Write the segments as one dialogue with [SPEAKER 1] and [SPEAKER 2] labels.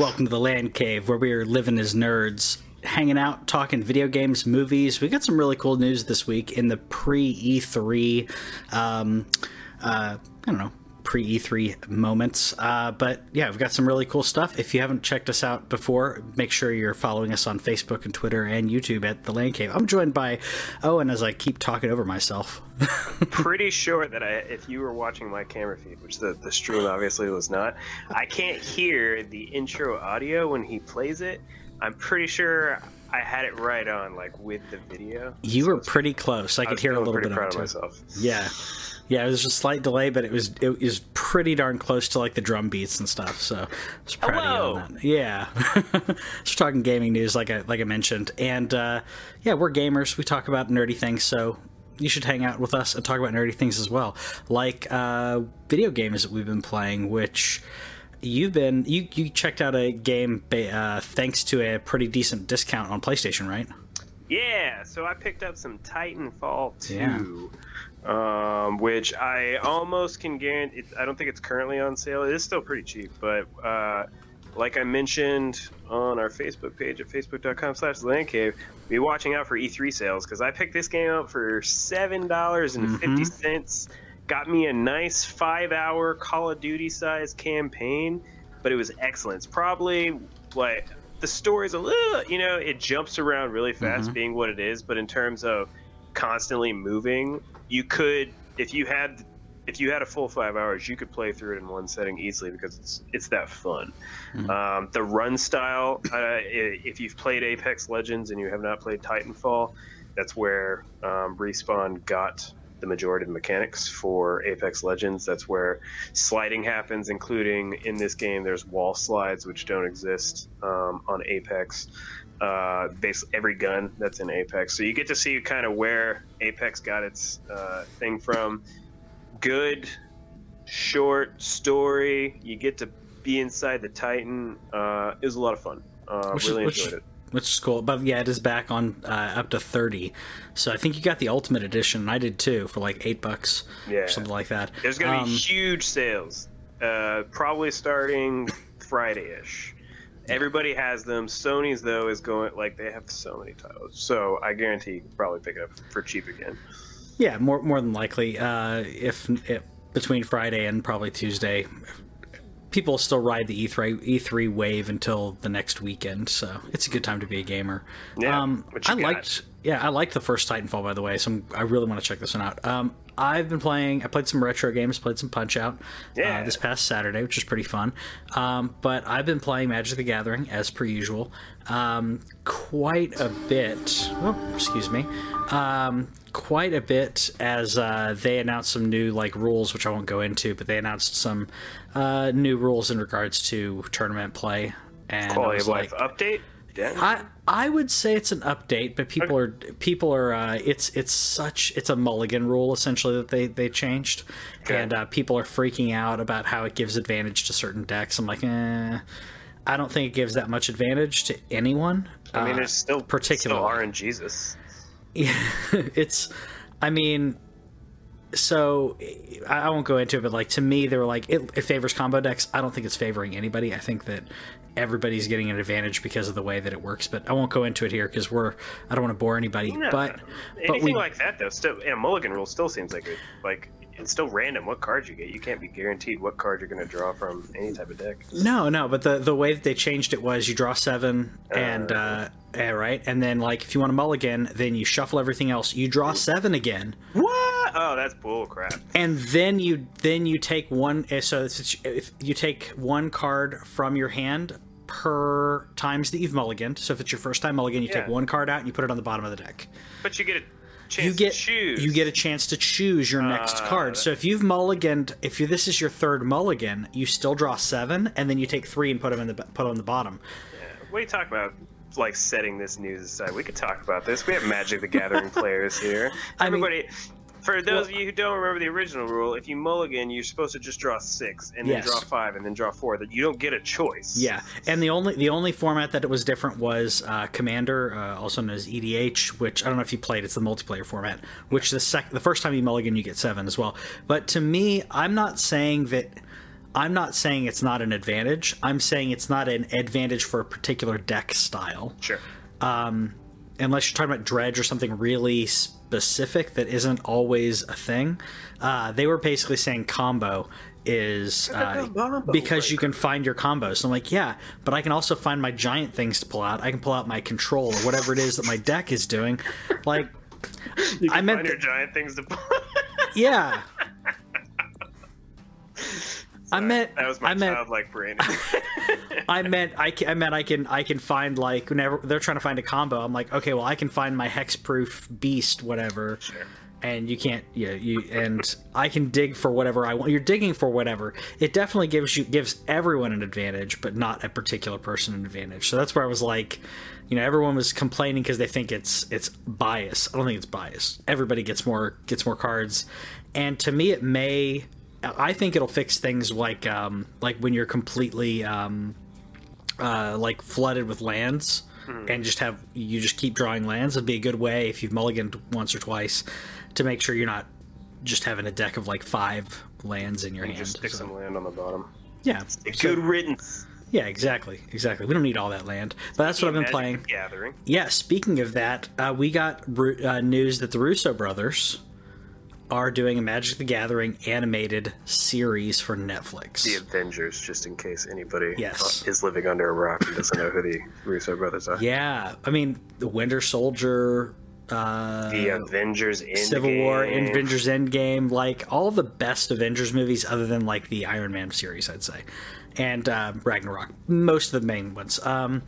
[SPEAKER 1] Welcome to the Land Cave, where we are living as nerds, hanging out, talking video games, movies. We got some really cool news this week in the pre E3. Um, uh, I don't know, pre E3 moments. Uh, but yeah, we've got some really cool stuff. If you haven't checked us out before, make sure you're following us on Facebook and Twitter and YouTube at The Land Cave. I'm joined by Owen as I keep talking over myself.
[SPEAKER 2] Pretty sure that I, if you were watching my camera feed, which the, the stream obviously was not, I can't hear the intro audio when he plays it. I'm pretty sure I had it right on, like with the video.
[SPEAKER 1] You
[SPEAKER 2] So
[SPEAKER 1] were pretty close. I
[SPEAKER 2] I
[SPEAKER 1] could hear a little bit of it.
[SPEAKER 2] myself.
[SPEAKER 1] Yeah, yeah. It was a slight delay, but it was it was pretty darn close to like the drum beats and stuff. So I was proud of
[SPEAKER 2] Hello.
[SPEAKER 1] you on that. Yeah, just talking gaming news, like I like I mentioned, and uh, yeah, we're gamers. We talk about nerdy things, so you should hang out with us and talk about nerdy things as well, like uh, video games that we've been playing, which. You've been you you checked out a game uh, thanks to a pretty decent discount on PlayStation, right?
[SPEAKER 2] Yeah, so I picked up some Titanfall 2,
[SPEAKER 1] Yeah.
[SPEAKER 2] Um, which I almost can guarantee. It, I don't think it's currently on sale. It is still pretty cheap, but uh, like I mentioned on our Facebook page at facebook.com slash landcave, be watching out for E3 sales because I picked this game up for $7.50. Got me a nice five hour Call of Duty size campaign, but it was excellent. It's probably like the story's a little, you know, it jumps around really fast being what it is, but in terms of constantly moving, you could, if you had. If you had a full five hours, you could play through it in one setting easily because it's it's that fun. Um, the run style, uh, if you've played Apex Legends and you have not played Titanfall, that's where um, Respawn got the majority of the mechanics for Apex Legends. That's where sliding happens, including in this game, there's wall slides, which don't exist um, on Apex. Uh, basically, every gun that's in Apex. So you get to see kind of where Apex got its uh, thing from. Good, short story. You get to be inside the Titan. Uh, it was a lot of fun. Uh,
[SPEAKER 1] Which
[SPEAKER 2] really
[SPEAKER 1] which-
[SPEAKER 2] enjoyed it.
[SPEAKER 1] which is cool. But yeah, it is back on uh, up to thirty. So I think you got the ultimate edition. and I did too for like eight bucks
[SPEAKER 2] Yeah.
[SPEAKER 1] or something like that.
[SPEAKER 2] There's going to
[SPEAKER 1] Um,
[SPEAKER 2] be huge sales, uh, probably starting Friday-ish. Everybody has them. Sony's though is going like they have so many titles, so I guarantee you can probably pick it up for cheap again.
[SPEAKER 1] Yeah, more more than likely. Uh, if, if between Friday and probably Tuesday, people still ride the E3 E3 wave until the next weekend. So it's a good time to be a gamer.
[SPEAKER 2] Yeah,
[SPEAKER 1] um, I
[SPEAKER 2] got?
[SPEAKER 1] liked. Yeah, I liked the first Titanfall by the way. So I'm, I really want to check this one out. Um, I've been playing. I played some retro games. Played some Punch Out.
[SPEAKER 2] Yeah.
[SPEAKER 1] Uh, this past Saturday, which is pretty fun. Um, but I've been playing Magic the Gathering as per usual. Um, quite a bit. Oh, excuse me. Um, quite a bit as uh, they announced some new like rules, which I won't go into, but they announced some uh, new rules in regards to tournament play. And
[SPEAKER 2] Quality
[SPEAKER 1] was
[SPEAKER 2] of life
[SPEAKER 1] like,
[SPEAKER 2] update. Yeah.
[SPEAKER 1] I I would say it's an update, but people are people are uh, it's it's such it's a mulligan rule essentially that they they changed, and uh, people are freaking out about how it gives advantage to certain decks. I'm like, eh, I don't think it gives that much advantage to anyone.
[SPEAKER 2] I mean,
[SPEAKER 1] Uh,
[SPEAKER 2] there's still
[SPEAKER 1] particularly.
[SPEAKER 2] still RNGesus.
[SPEAKER 1] it's i mean so I I won't go into it, but like to me, they were like it, it favors combo decks. I don't think it's favoring anybody. I think that everybody's getting an advantage because of the way that it works. But I won't go into it here because we're I don't want to bore anybody.
[SPEAKER 2] No,
[SPEAKER 1] but but
[SPEAKER 2] anything
[SPEAKER 1] we
[SPEAKER 2] like that though, still, yeah, Mulligan rule still seems like it. Like it's still random what cards you get. You can't be guaranteed what card you're going to draw from any type of deck.
[SPEAKER 1] no no. But the the way that they changed it was you draw seven and uh, yeah, right, and then like if you want a mulligan, then you shuffle everything else. You draw seven again.
[SPEAKER 2] What? Oh, that's bull crap.
[SPEAKER 1] and then you then you take one eh, so if you take one card from your hand per times that you've mulliganed so if it's your first time mulligan you take one card out and you put it on the bottom of the deck
[SPEAKER 2] But you get a
[SPEAKER 1] you get
[SPEAKER 2] to choose.
[SPEAKER 1] you get a chance to choose your next ah, card so if you've mulliganed if you this is your third mulligan you still draw seven and then you take three and put them in the put on the bottom
[SPEAKER 2] What are you talking about? Like setting this news aside, we could talk about this. We have Magic the Gathering players here.
[SPEAKER 1] I mean-
[SPEAKER 2] Everybody, for those of you who don't remember the original rule, if you mulligan, you're supposed to just draw six and then
[SPEAKER 1] Yes.
[SPEAKER 2] draw five and then draw four. That you don't get a choice.
[SPEAKER 1] Yeah, and the only the only format that it was different was uh, Commander, uh, also known as EDH, which I don't know if you played. It's the multiplayer format. Which the sec the first time you mulligan, you get seven as well. But to me, I'm not saying that. I'm not saying it's not an advantage. I'm saying it's not an advantage for a particular deck style.
[SPEAKER 2] Sure.
[SPEAKER 1] Unless you're talking about dredge or something really specific that isn't always a thing. Uh, they were basically saying combo is uh,
[SPEAKER 2] combo
[SPEAKER 1] because you can find your combos. I'm like, yeah, but I can also find my giant things to pull out. I can pull out my control or whatever it is that my deck is doing. Like,
[SPEAKER 2] You can
[SPEAKER 1] I meant
[SPEAKER 2] find your
[SPEAKER 1] th-
[SPEAKER 2] giant things to. pull.
[SPEAKER 1] yeah. I meant
[SPEAKER 2] that was my
[SPEAKER 1] I meant
[SPEAKER 2] childlike brain.
[SPEAKER 1] I meant I, ca- I meant I can I can find like whenever they're trying to find a combo. I'm like, okay, well I can find my hexproof beast, whatever.
[SPEAKER 2] Sure.
[SPEAKER 1] And you can't, yeah, you and I can dig for whatever I want. You're digging for whatever. It definitely gives you gives everyone an advantage, but not a particular person an advantage. So that's where I was like, you know, everyone was complaining because they think it's it's bias. I don't think it's bias. Everybody gets more gets more cards, and to me, it may. I think it'll fix things like um, like when you're completely um, uh, like flooded with lands and just have you just keep drawing lands it'd be a good way if you've mulliganed once or twice to make sure you're not just having a deck of like five lands in your hand
[SPEAKER 2] Just stick
[SPEAKER 1] So,
[SPEAKER 2] some land on the bottom.
[SPEAKER 1] yeah So-
[SPEAKER 2] good riddance.
[SPEAKER 1] yeah exactly exactly we don't need all that land but that's what i've been playing
[SPEAKER 2] Gathering.
[SPEAKER 1] yeah speaking of that uh, we got uh, news that the russo brothers are doing a magic the gathering animated series for netflix
[SPEAKER 2] The Avengers, just in case anybody
[SPEAKER 1] Yes.
[SPEAKER 2] uh, is living under a rock and doesn't know who the Russo brothers are.
[SPEAKER 1] yeah i mean the winter soldier uh,
[SPEAKER 2] The Avengers Endgame.
[SPEAKER 1] Civil War, Avengers Endgame, like all the best Avengers movies, other than like the Iron Man series, I'd say, and uh, Ragnarok, most of the main ones. Um,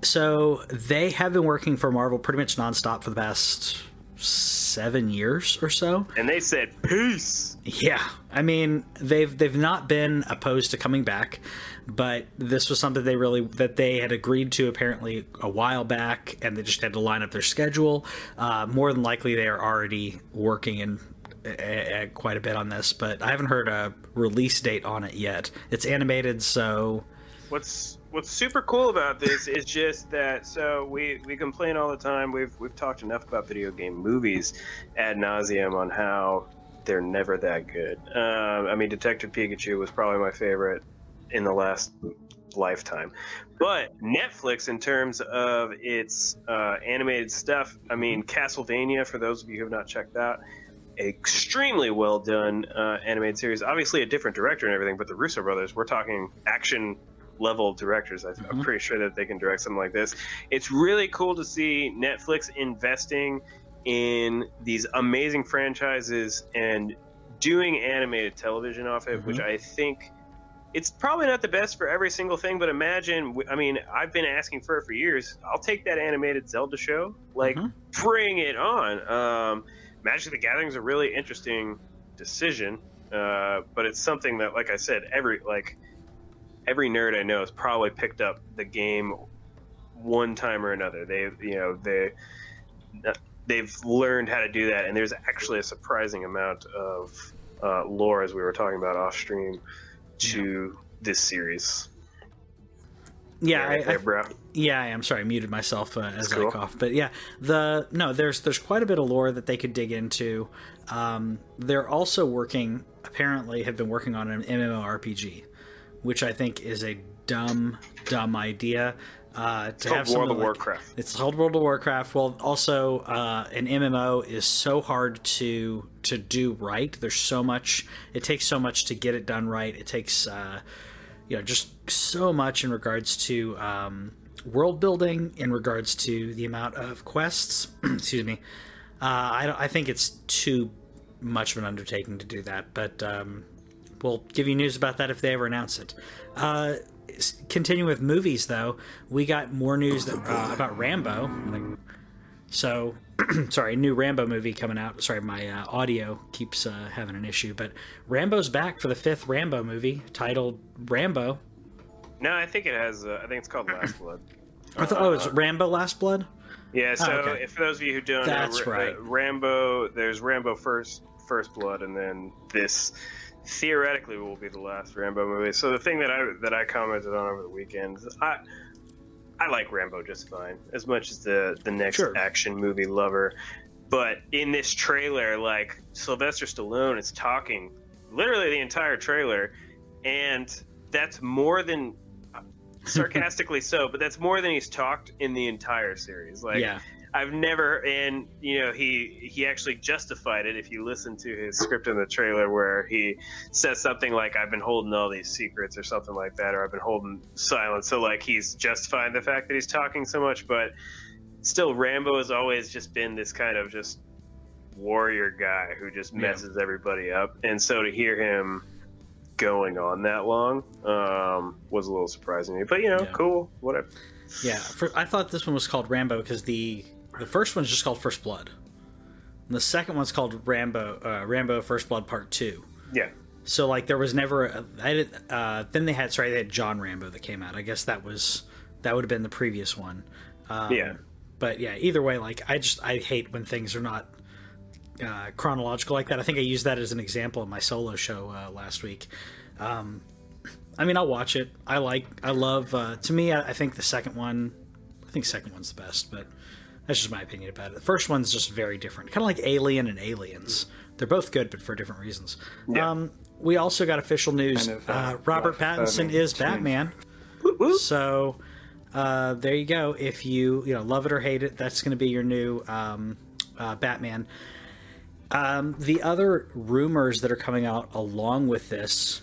[SPEAKER 1] so they have been working for Marvel pretty much nonstop for the past seven years or so.
[SPEAKER 2] And they said, peace.
[SPEAKER 1] Yeah, I mean they've they've not been opposed to coming back, but this was something they really that they had agreed to apparently a while back, and they just had to line up their schedule. Uh, more than likely, they are already working in uh, quite a bit on this, but I haven't heard a release date on it yet. It's animated, so
[SPEAKER 2] What's what's super cool about this is just that so we we complain all the time. We've we've talked enough about video game movies ad nauseum on how they're never that good. Um, I mean, Detective Pikachu was probably my favorite in the last lifetime. But Netflix, in terms of its uh, animated stuff, I mean, Castlevania, for those of you who have not checked out, extremely well done uh, animated series. Obviously, a different director and everything, but the Russo brothers, we're talking action level of directors. I, I'm pretty sure that they can direct something like this. It's really cool to see Netflix investing in these amazing franchises and doing animated television off it, which I think it's probably not the best for every single thing, but imagine, I mean, I've been asking for it for years. I'll take that animated Zelda show. Like,
[SPEAKER 1] Mhm.
[SPEAKER 2] bring it on. Um, Magic the Gathering is a really interesting decision, uh, but it's something that, like I said, every, like, every nerd I know has probably picked up the game one time or another. They, you know, they, they've learned how to do that, and there's actually a surprising amount of uh, lore, as we were talking about off stream, to this series.
[SPEAKER 1] yeah,
[SPEAKER 2] right
[SPEAKER 1] I,
[SPEAKER 2] there,
[SPEAKER 1] I,
[SPEAKER 2] bro.
[SPEAKER 1] Yeah, I am sorry, I muted myself uh, as
[SPEAKER 2] cool.
[SPEAKER 1] I coughed. But yeah, the no, there's there's quite a bit of lore that they could dig into. Um, they're also working, apparently, have been working on an MMORPG, which I think is a dumb, dumb idea. Uh, to
[SPEAKER 2] called
[SPEAKER 1] have
[SPEAKER 2] World of
[SPEAKER 1] like-
[SPEAKER 2] Warcraft.
[SPEAKER 1] It's called World of Warcraft. Well, also uh, an MMO is so hard to to do right. There's so much. It takes so much to get it done right. It takes. Uh, you know just so much in regards to um, world building in regards to the amount of quests excuse me uh, I, don't- I think it's too much of an undertaking to do that but um, we'll give you news about that if they ever announce it uh, continuing with movies though we got more news that, uh, about rambo so sorry new rambo movie coming out sorry my uh, audio keeps uh, having an issue but rambo's back for the fifth rambo movie titled rambo
[SPEAKER 2] No, I think it has. Uh, I think it's called Last Blood.
[SPEAKER 1] I thought, oh, it's Rambo Last Blood.
[SPEAKER 2] Yeah. So,
[SPEAKER 1] okay.
[SPEAKER 2] if for those of you who don't
[SPEAKER 1] That's
[SPEAKER 2] know,
[SPEAKER 1] right.
[SPEAKER 2] Rambo. There's Rambo First First Blood, and then this theoretically will be the last Rambo movie. So the thing that I that I commented on over the weekend, I I like Rambo just fine, as much as the the next
[SPEAKER 1] Sure.
[SPEAKER 2] action movie lover. But in this trailer, like Sylvester Stallone is talking literally the entire trailer and that's more than sarcastically so, but that's more than he's talked in the entire series. Like,
[SPEAKER 1] yeah.
[SPEAKER 2] I've never, and you know, he he actually justified it. If you listen to his script in the trailer, where he says something like, "I've been holding all these secrets" or something like that, or "I've been holding silence," so like he's justifying the fact that he's talking so much, but still, Rambo has always just been this kind of just warrior guy who just
[SPEAKER 1] Yeah.
[SPEAKER 2] messes everybody up, and so to hear him going on that long um, was a little surprising to me. But you know,
[SPEAKER 1] Yeah.
[SPEAKER 2] cool, whatever.
[SPEAKER 1] Yeah, for, I thought this one was called Rambo because the the first one's just called First Blood, and the second one's called Rambo uh, Rambo First Blood Part Two.
[SPEAKER 2] Yeah,
[SPEAKER 1] So like there was never a, I did, uh, then they had sorry they had John Rambo that came out. I guess that was that would have been the previous one. Um,
[SPEAKER 2] Yeah.
[SPEAKER 1] But yeah, either way, like I just I hate when things are not uh, chronological like that. I think I used that as an example in my solo show uh, last week. Um, I mean, I'll watch it. I like, I love. Uh, to me, I, I think the second one, I think second one's the best, but that's just my opinion about it. The first one's just very different, kind of like Alien and Aliens. They're both good, but for different reasons.
[SPEAKER 2] Yeah.
[SPEAKER 1] Um, we also got official news.
[SPEAKER 3] Kind of, uh,
[SPEAKER 1] uh, Robert Pattinson is
[SPEAKER 3] change.
[SPEAKER 1] Batman. So uh, there you go. If you you know love it or hate it, that's going to be your new um, uh, Batman. Um, the other rumors that are coming out along with this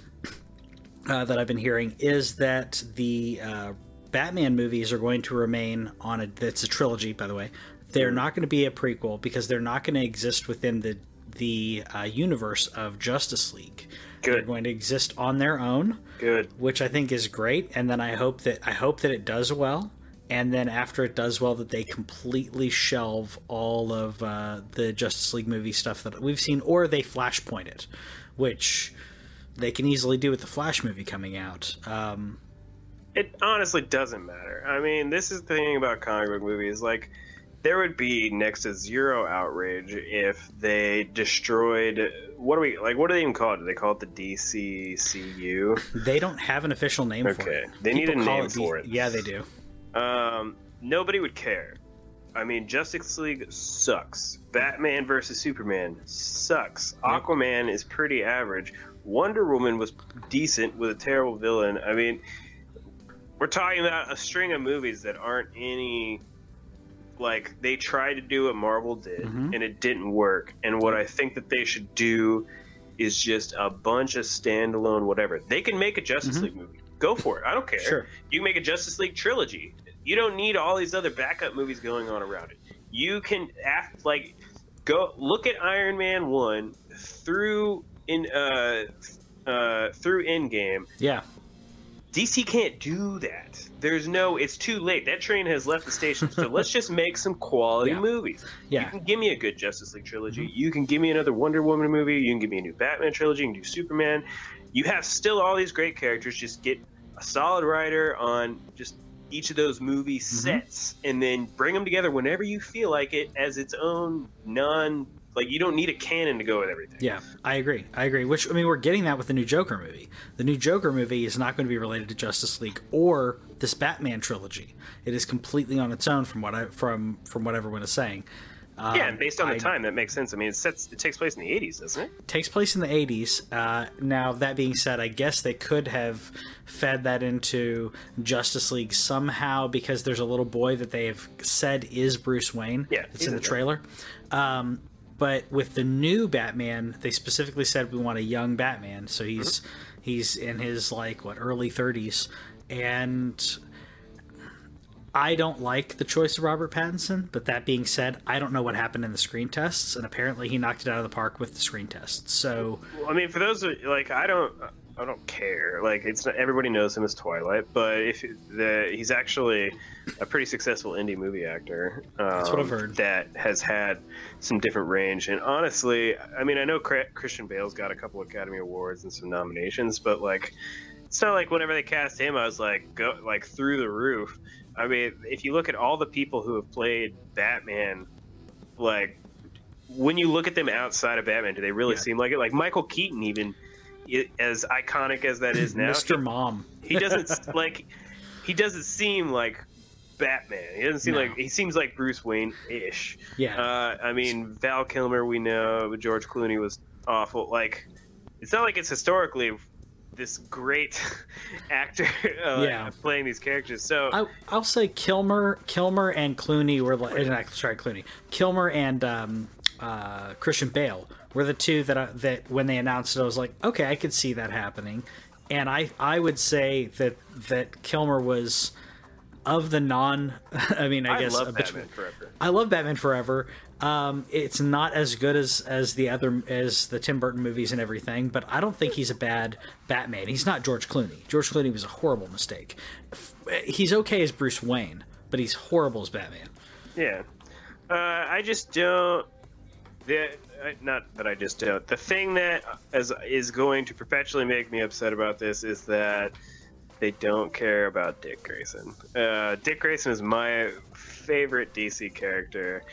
[SPEAKER 1] uh, that I've been hearing is that the uh, Batman movies are going to remain on a. That's a trilogy, by the way. They're not going to be a prequel because they're not going to exist within the the uh, universe of Justice League. They're
[SPEAKER 2] Good.
[SPEAKER 1] going to exist on their own
[SPEAKER 2] good.
[SPEAKER 1] which I think is great. And then I hope that I hope that it does well. And then after it does well, that they completely shelve all of uh, the Justice League movie stuff that we've seen, or they flashpoint it, which they can easily do with the Flash movie coming out. Um,
[SPEAKER 2] It honestly doesn't matter. I mean, this is the thing about comic book movies. Like, there would be next to zero outrage if they destroyed. What do we like? What do they even call it? Do they call it the DCCU?
[SPEAKER 1] they don't have an official name for
[SPEAKER 2] Okay.
[SPEAKER 1] it.
[SPEAKER 2] They need a
[SPEAKER 1] People
[SPEAKER 2] name
[SPEAKER 1] the-
[SPEAKER 2] for it.
[SPEAKER 1] Yeah, they do.
[SPEAKER 2] Um, nobody would care. I mean, Justice League sucks. Batman versus Superman sucks. Aquaman is pretty average. Wonder Woman was decent with a terrible villain. I mean, we're talking about a string of movies that aren't any like they tried to do what Marvel did
[SPEAKER 1] Mhm.
[SPEAKER 2] and it didn't work. And what I think that they should do is just a bunch of standalone whatever. They can make a Justice
[SPEAKER 1] Mhm.
[SPEAKER 2] League movie. Go for it. I don't care.
[SPEAKER 1] Sure.
[SPEAKER 2] You can make a Justice League trilogy. You don't need all these other backup movies going on around it. You can act like go look at Iron Man one through in uh uh through Endgame.
[SPEAKER 1] Yeah.
[SPEAKER 2] DC can't do that. There's no. It's too late. That train has left the station. So let's just make some quality
[SPEAKER 1] Yeah.
[SPEAKER 2] movies.
[SPEAKER 1] Yeah.
[SPEAKER 2] You can give me a good Justice League trilogy. Mm-hmm. You can give me another Wonder Woman movie. You can give me a new Batman trilogy. You can do Superman. You have still all these great characters. Just get a solid writer on just each of those movie mm-hmm. sets, and then bring them together whenever you feel like it as its own non. Like you don't need a canon to go with everything.
[SPEAKER 1] Yeah, I agree. I agree. Which I mean, we're getting that with the new Joker movie. The new Joker movie is not going to be related to Justice League or this Batman trilogy. It is completely on its own from what I from from what everyone is saying. Um,
[SPEAKER 2] yeah, and based on the
[SPEAKER 1] I-
[SPEAKER 2] time, that makes sense. I mean, it sets it takes place in the '80s, doesn't it?
[SPEAKER 1] takes place in the 80s. Uh, now, that being said, I guess they could have fed that into Justice League somehow because there's a little boy that they have said is Bruce Wayne.
[SPEAKER 2] Yeah,
[SPEAKER 1] it's in the trailer. Um, but with the new Batman, they specifically said we want a young Batman. So he's he's in his like what early 30s, and I don't like the choice of Robert Pattinson, but that being said, I don't know what happened in the screen tests, and apparently he knocked it out of the park with the screen tests. So
[SPEAKER 2] Well, I mean, for those like, I don't, I don't care. Like, it's not, everybody knows him as Twilight, but if the he's actually a pretty successful indie movie actor. Um,
[SPEAKER 1] That's what I've heard.
[SPEAKER 2] That has had some different range, and honestly, I mean, I know Christian Bale's got a couple Academy Awards and some nominations, but like, it's not like whenever they cast him, I was like, go like through the roof. I mean, if you look at all the people who have played Batman, like when you look at them outside of Batman, do they really
[SPEAKER 1] Yeah.
[SPEAKER 2] seem like it? Like Michael Keaton, even as iconic as that is now,
[SPEAKER 1] Mr. Mom.
[SPEAKER 2] he, doesn't like he doesn't seem like Batman. He doesn't seem
[SPEAKER 1] No.
[SPEAKER 2] like he seems like Bruce Wayne ish.
[SPEAKER 1] Yeah.
[SPEAKER 2] Uh, I mean, Val Kilmer, we know George Clooney was awful. Like, it's not like it's historically this great actor uh,
[SPEAKER 1] Yeah.
[SPEAKER 2] playing these characters. So
[SPEAKER 1] I, I'll say Kilmer, Kilmer and Clooney were like, eh, sorry, Clooney, Kilmer and um, uh, Christian Bale were the two that I, that when they announced it, I was like, okay, I could see that happening, and I I would say that that Kilmer was of the non. I mean, I, guess.
[SPEAKER 2] I
[SPEAKER 1] guess
[SPEAKER 2] love
[SPEAKER 1] bit-
[SPEAKER 2] Batman Forever.
[SPEAKER 1] I love Batman Forever. Um, it's not as good as as the other as the Tim Burton movies and everything, but I don't think he's a bad Batman. He's not George Clooney. George Clooney was a horrible mistake. He's okay as Bruce Wayne, but he's horrible as Batman.
[SPEAKER 2] Yeah. Uh, I just don't. The, uh, not that I just don't. The thing that is, is going to perpetually make me upset about this is that they don't care about Dick Grayson. Uh, Dick Grayson is my favorite DC character.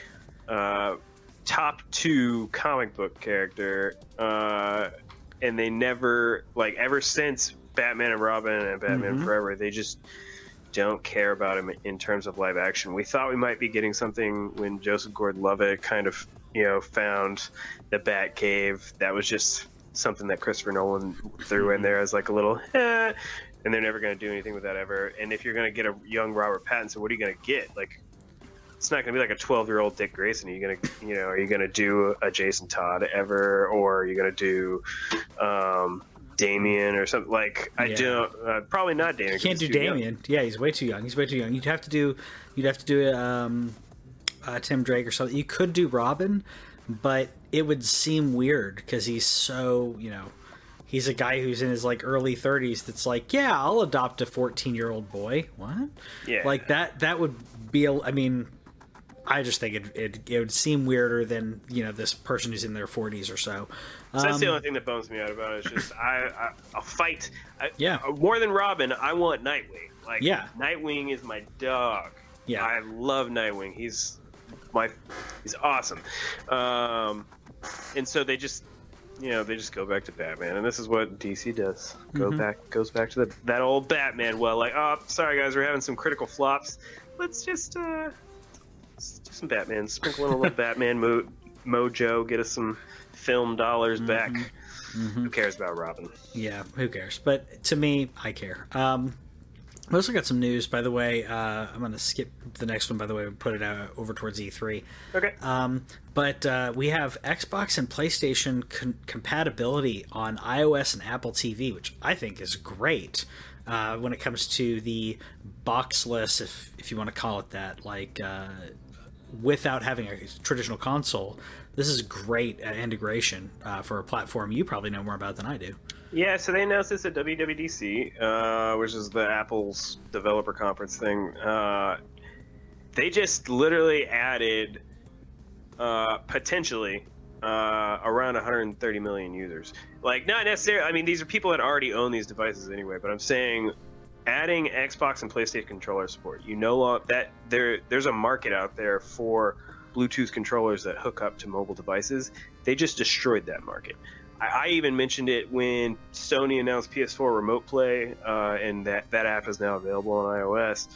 [SPEAKER 2] Uh, top two comic book character. Uh, and they never, like, ever since Batman and Robin and Batman Forever, they just don't care about him in terms of live action. We thought we might be getting something when Joseph Gordon-Levitt kind of, you know, found the Batcave. That was just something that Christopher Nolan threw in there as like a little, eh, and they're never going to do anything with that ever. And if you're going to get a young Robert Pattinson, what are you going to get? Like, it's not going to be like a 12 year old Dick Grayson. Are you going to, you know, are you going to do a Jason Todd ever, or are you going to do um, Damian or something? Like, I
[SPEAKER 1] Yeah.
[SPEAKER 2] don't. Uh, probably not Damian. 'cause
[SPEAKER 1] Can't do
[SPEAKER 2] too young.
[SPEAKER 1] Yeah, he's way too young. He's way too young. You'd have to do you'd have to do um, uh, Tim Drake or something. You could do Robin, but it would seem weird because he's so you know he's a guy who's in his like early 30s that's like yeah i'll adopt a 14 year old boy what
[SPEAKER 2] Yeah.
[SPEAKER 1] like that that would be a, i mean i just think it, it, it would seem weirder than you know this person who's in their 40s or so
[SPEAKER 2] So that's the
[SPEAKER 1] Um,
[SPEAKER 2] only thing that bums me out about it. Is just I, I I'll fight. I,
[SPEAKER 1] Yeah.
[SPEAKER 2] uh, More than Robin, I want Nightwing. Like
[SPEAKER 1] Yeah.
[SPEAKER 2] Nightwing is my dog.
[SPEAKER 1] Yeah.
[SPEAKER 2] I love Nightwing. He's my he's awesome. Um, and so they just you know they just go back to Batman, and this is what DC does. Go
[SPEAKER 1] Mm-hmm.
[SPEAKER 2] back goes back to the, that old Batman. Well, like oh sorry guys, we're having some critical flops. Let's just uh, let's do some Batman. Sprinkle in a little Batman mo- mojo. Get us some film dollars back.
[SPEAKER 1] Mm-hmm.
[SPEAKER 2] Who cares about Robin?
[SPEAKER 1] Yeah, who cares? But to me, I care. Um, we also got some news, by the way. Uh, I'm going to skip the next one, by the way, and put it out over towards E3.
[SPEAKER 2] Okay.
[SPEAKER 1] Um, but uh, we have Xbox and PlayStation con- compatibility on iOS and Apple TV, which I think is great uh, when it comes to the boxless, if if you want to call it that, like uh, without having a traditional console. This is great at integration uh, for a platform you probably know more about than I do.
[SPEAKER 2] Yeah, so they announced this at WWDC, uh, which is the Apple's developer conference thing. Uh, they just literally added uh, potentially uh, around 130 million users. Like, not necessarily. I mean, these are people that already own these devices anyway. But I'm saying, adding Xbox and PlayStation controller support. You know that there there's a market out there for Bluetooth controllers that hook up to mobile devices. They just destroyed that market. I, I even mentioned it when Sony announced PS4 Remote Play, uh, and that that app is now available on iOS.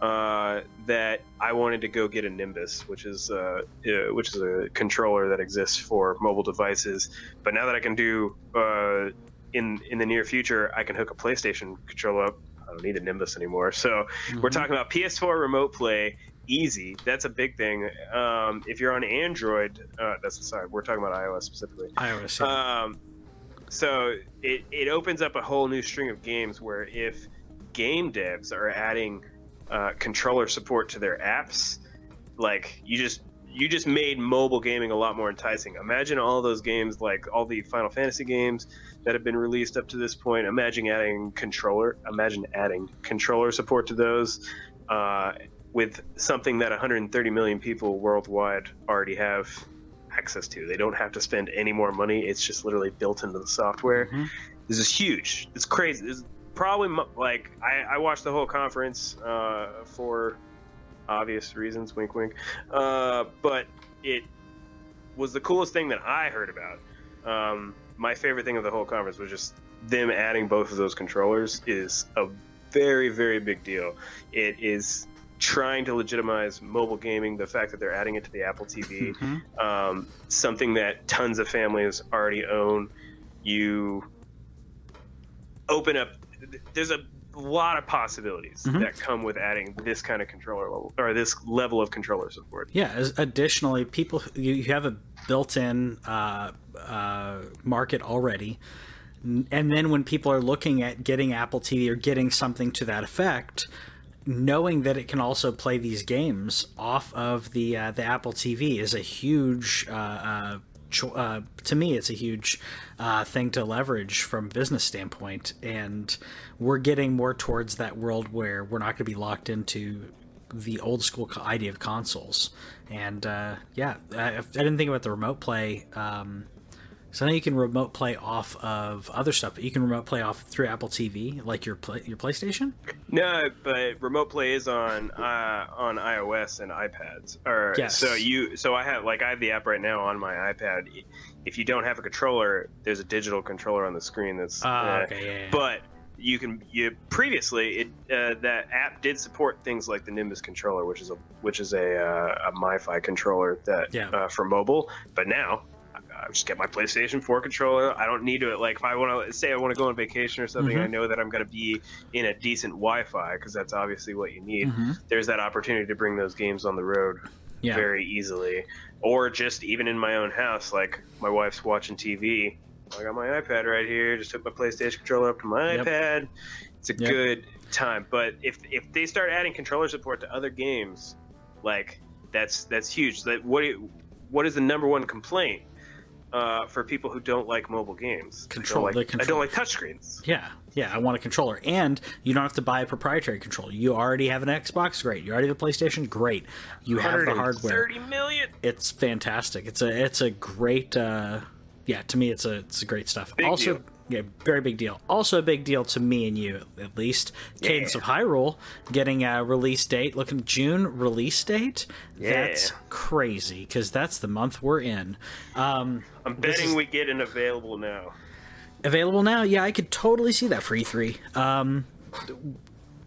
[SPEAKER 2] Uh, that I wanted to go get a Nimbus, which is uh, uh, which is a controller that exists for mobile devices. But now that I can do uh, in in the near future, I can hook a PlayStation controller up. I don't need a Nimbus anymore. So we're talking about PS4 Remote Play, easy. That's a big thing. Um, if you're on Android, uh, that's sorry, we're talking about iOS specifically.
[SPEAKER 1] iOS. yeah.
[SPEAKER 2] Um, so it, it opens up a whole new string of games where if game devs are adding uh, controller support to their apps, like you just you just made mobile gaming a lot more enticing. Imagine all those games, like all the Final Fantasy games that have been released up to this point. Imagine adding controller. Imagine adding controller support to those. Uh, with something that 130 million people worldwide already have access to. They don't have to spend any more money. It's just literally built into the software.
[SPEAKER 1] Mhm.
[SPEAKER 2] This is huge. It's crazy. This is probably like I, I watched the whole conference uh, for obvious reasons. Wink, wink. Uh, but it was the coolest thing that I heard about. Um, my favorite thing of the whole conference was just them adding both of those controllers is a very, very big deal. It is trying to legitimize mobile gaming. The fact that they're adding it to the Apple TV,
[SPEAKER 1] Mhm.
[SPEAKER 2] um, something that tons of families already own. You open up. There's a lot of possibilities
[SPEAKER 1] Mm-hmm.
[SPEAKER 2] that come with adding this kind of controller level or this level of controller support.
[SPEAKER 1] Yeah. As, additionally, people you, you have a built-in uh, uh, market already, and then when people are looking at getting Apple TV or getting something to that effect, knowing that it can also play these games off of the uh, the Apple TV is a huge. Uh, uh, uh, to me, it's a huge thing to leverage from business standpoint, and we're getting more towards that world where we're not going to be locked into the old school idea of consoles. And uh, yeah, I, I didn't think about the remote play. Um, so now you can remote play off of other stuff. You can remote play off through Apple TV, like your play, your PlayStation.
[SPEAKER 2] No, but remote play is on uh, on iOS and iPads. Or
[SPEAKER 1] Yes.
[SPEAKER 2] so you so I have like I have the app right now on my iPad. If you don't have a controller, there's a digital controller on the screen that's
[SPEAKER 1] Ah,
[SPEAKER 2] uh,
[SPEAKER 1] okay, yeah, yeah.
[SPEAKER 2] but you can you previously it uh, that app did support things like the Nimbus controller, which is a which is a uh, a MiFi controller that
[SPEAKER 1] Yeah.
[SPEAKER 2] uh, for mobile. But now I just get my PlayStation 4 controller. I don't need to like if I want to say I want to go on vacation or something.
[SPEAKER 1] Mhm.
[SPEAKER 2] I know that I'm going to be in a decent Wi-Fi because that's obviously what you need.
[SPEAKER 1] Mhm.
[SPEAKER 2] There's that opportunity to bring those games on the road
[SPEAKER 1] Yeah.
[SPEAKER 2] very easily, or just even in my own house. Like my wife's watching TV. I got my iPad right here. Just hook my PlayStation controller up to my
[SPEAKER 1] Yep.
[SPEAKER 2] iPad. It's a
[SPEAKER 1] Yep.
[SPEAKER 2] good time. But if if they start adding controller support to other games, like that's that's huge. That what do you- what is the number one complaint uh, for people who don't like mobile games? I don't
[SPEAKER 1] Control-
[SPEAKER 2] like,
[SPEAKER 1] the
[SPEAKER 2] I don't like touchscreens.
[SPEAKER 1] Yeah, yeah, I want a controller, and you don't have to buy a proprietary controller. You already have an Xbox, great. You already have a PlayStation, great. You have the hardware.
[SPEAKER 2] 30 million.
[SPEAKER 1] It's fantastic. It's a it's a great. Uh, yeah, to me, it's a it's a great stuff.
[SPEAKER 2] Big
[SPEAKER 1] also,
[SPEAKER 2] deal.
[SPEAKER 1] Yeah, very big deal. Also, a big deal to me and you, at least. Cadence of Hyrule getting a release date. Looking at June release date.
[SPEAKER 2] Yeah.
[SPEAKER 1] That's crazy because that's the month we're in. Um,
[SPEAKER 2] I'm betting
[SPEAKER 1] is-
[SPEAKER 2] we get an available now.
[SPEAKER 1] available now yeah i could totally see that for e3 um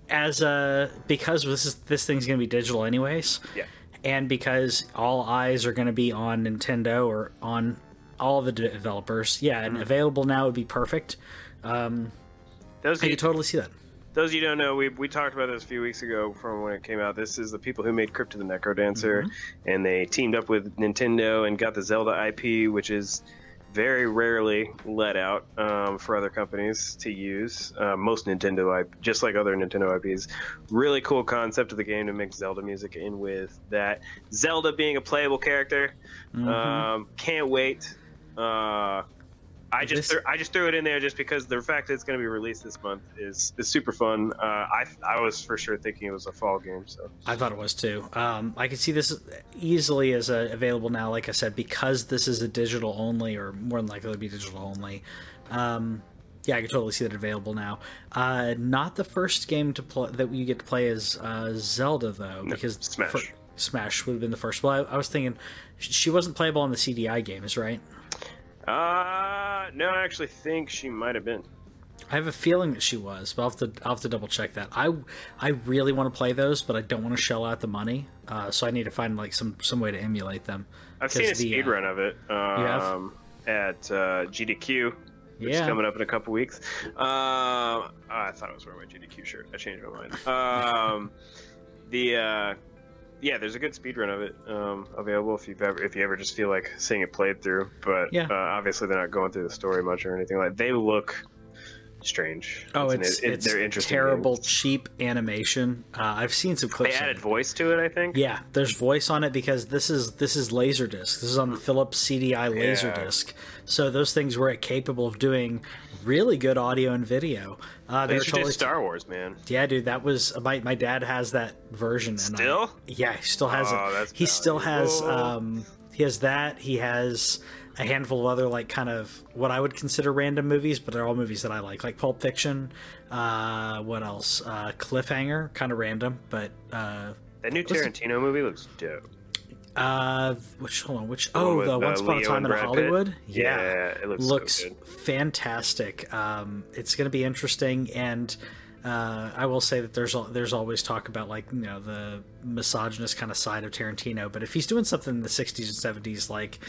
[SPEAKER 1] as uh because this is this thing's gonna be digital anyways
[SPEAKER 2] Yeah.
[SPEAKER 1] and because all eyes are gonna be on nintendo or on all the developers yeah
[SPEAKER 2] Mm-hmm.
[SPEAKER 1] and available now would be perfect Um,
[SPEAKER 2] Those
[SPEAKER 1] i
[SPEAKER 2] you,
[SPEAKER 1] could totally see that
[SPEAKER 2] those you don't know, we, we talked about this a few weeks ago from when it came out. This is the people who made Crypt of the Necrodancer,
[SPEAKER 1] Mm-hmm.
[SPEAKER 2] and they teamed up with Nintendo and got the Zelda IP, which is very rarely let out um, for other companies to use. Uh, most Nintendo IP, just like other Nintendo IPs, really cool concept of the game to mix Zelda music in with that. Zelda being a playable character,
[SPEAKER 1] Mm-hmm.
[SPEAKER 2] um, can't wait. Uh, I just
[SPEAKER 1] This-
[SPEAKER 2] threw, I just threw it in there just because the fact that it's going to be released this month is is super fun. Uh, I I was for sure thinking it was a fall game. So
[SPEAKER 1] I thought it was too. Um, I could see this easily as a, available now, like I said, because this is a digital only, or more than likely to be digital only. Um, yeah, I could totally see that available now. Uh, not the first game to play that you get to play is uh, Zelda though, because
[SPEAKER 2] Smash.
[SPEAKER 1] fir- Smash would have been the first. Well, I, I was thinking she wasn't playable on the CDI games, right?
[SPEAKER 2] uh no, I actually think she might have been.
[SPEAKER 1] I have a feeling that she was, but I'll have to I'll have to double check that. I I really want to play those, but I don't want to shell out the money, uh, so I need to find like some some way to emulate them.
[SPEAKER 2] I've seen a
[SPEAKER 1] the,
[SPEAKER 2] speed
[SPEAKER 1] uh,
[SPEAKER 2] run of it um, at uh, GDQ. Which is coming up in a couple weeks. Um, I thought I was wearing my GDQ shirt. I changed my mind. Um, the uh, yeah, there's a good speed run of it um, available if you've ever if you ever just feel like seeing it played through. But
[SPEAKER 1] Yeah.
[SPEAKER 2] uh, obviously they're not going through the story much or anything like. They look strange.
[SPEAKER 1] Oh,
[SPEAKER 2] an-
[SPEAKER 1] it's
[SPEAKER 2] it-
[SPEAKER 1] it's
[SPEAKER 2] they're interesting.
[SPEAKER 1] terrible,
[SPEAKER 2] games.
[SPEAKER 1] cheap animation. Uh, I've seen some clips. of
[SPEAKER 2] added voice to it, I think.
[SPEAKER 1] Yeah, there's voice on it because this is this is Laserdisc. This is on the Philips CDI Laserdisc. So those things were capable of doing really good audio and video. Uh,
[SPEAKER 2] They should
[SPEAKER 1] totally
[SPEAKER 2] Star Wars, man.
[SPEAKER 1] yeah, dude. That was my my dad has that version. And I-
[SPEAKER 2] Still?
[SPEAKER 1] yeah, he still has
[SPEAKER 2] Oh,
[SPEAKER 1] it.
[SPEAKER 2] that's
[SPEAKER 1] He still has um he has that. He has a handful of other like kind of what I would consider random movies, but they're all movies that I like, like Pulp Fiction. Uh, what else? Uh, Cliffhanger, kind of random, but uh,
[SPEAKER 2] That new Tarantino movie looks dope.
[SPEAKER 1] uh, which hold on, which oh,
[SPEAKER 2] with,
[SPEAKER 1] the
[SPEAKER 2] uh,
[SPEAKER 1] Once Upon a Time in Hollywood.
[SPEAKER 2] Yeah, it looks so
[SPEAKER 1] looks
[SPEAKER 2] good.
[SPEAKER 1] fantastic. Um, it's going to be interesting, and uh, I will say that there's there's always talk about like you know the misogynist kind of side of Tarantino, but if he's doing something in the '60s and '70s like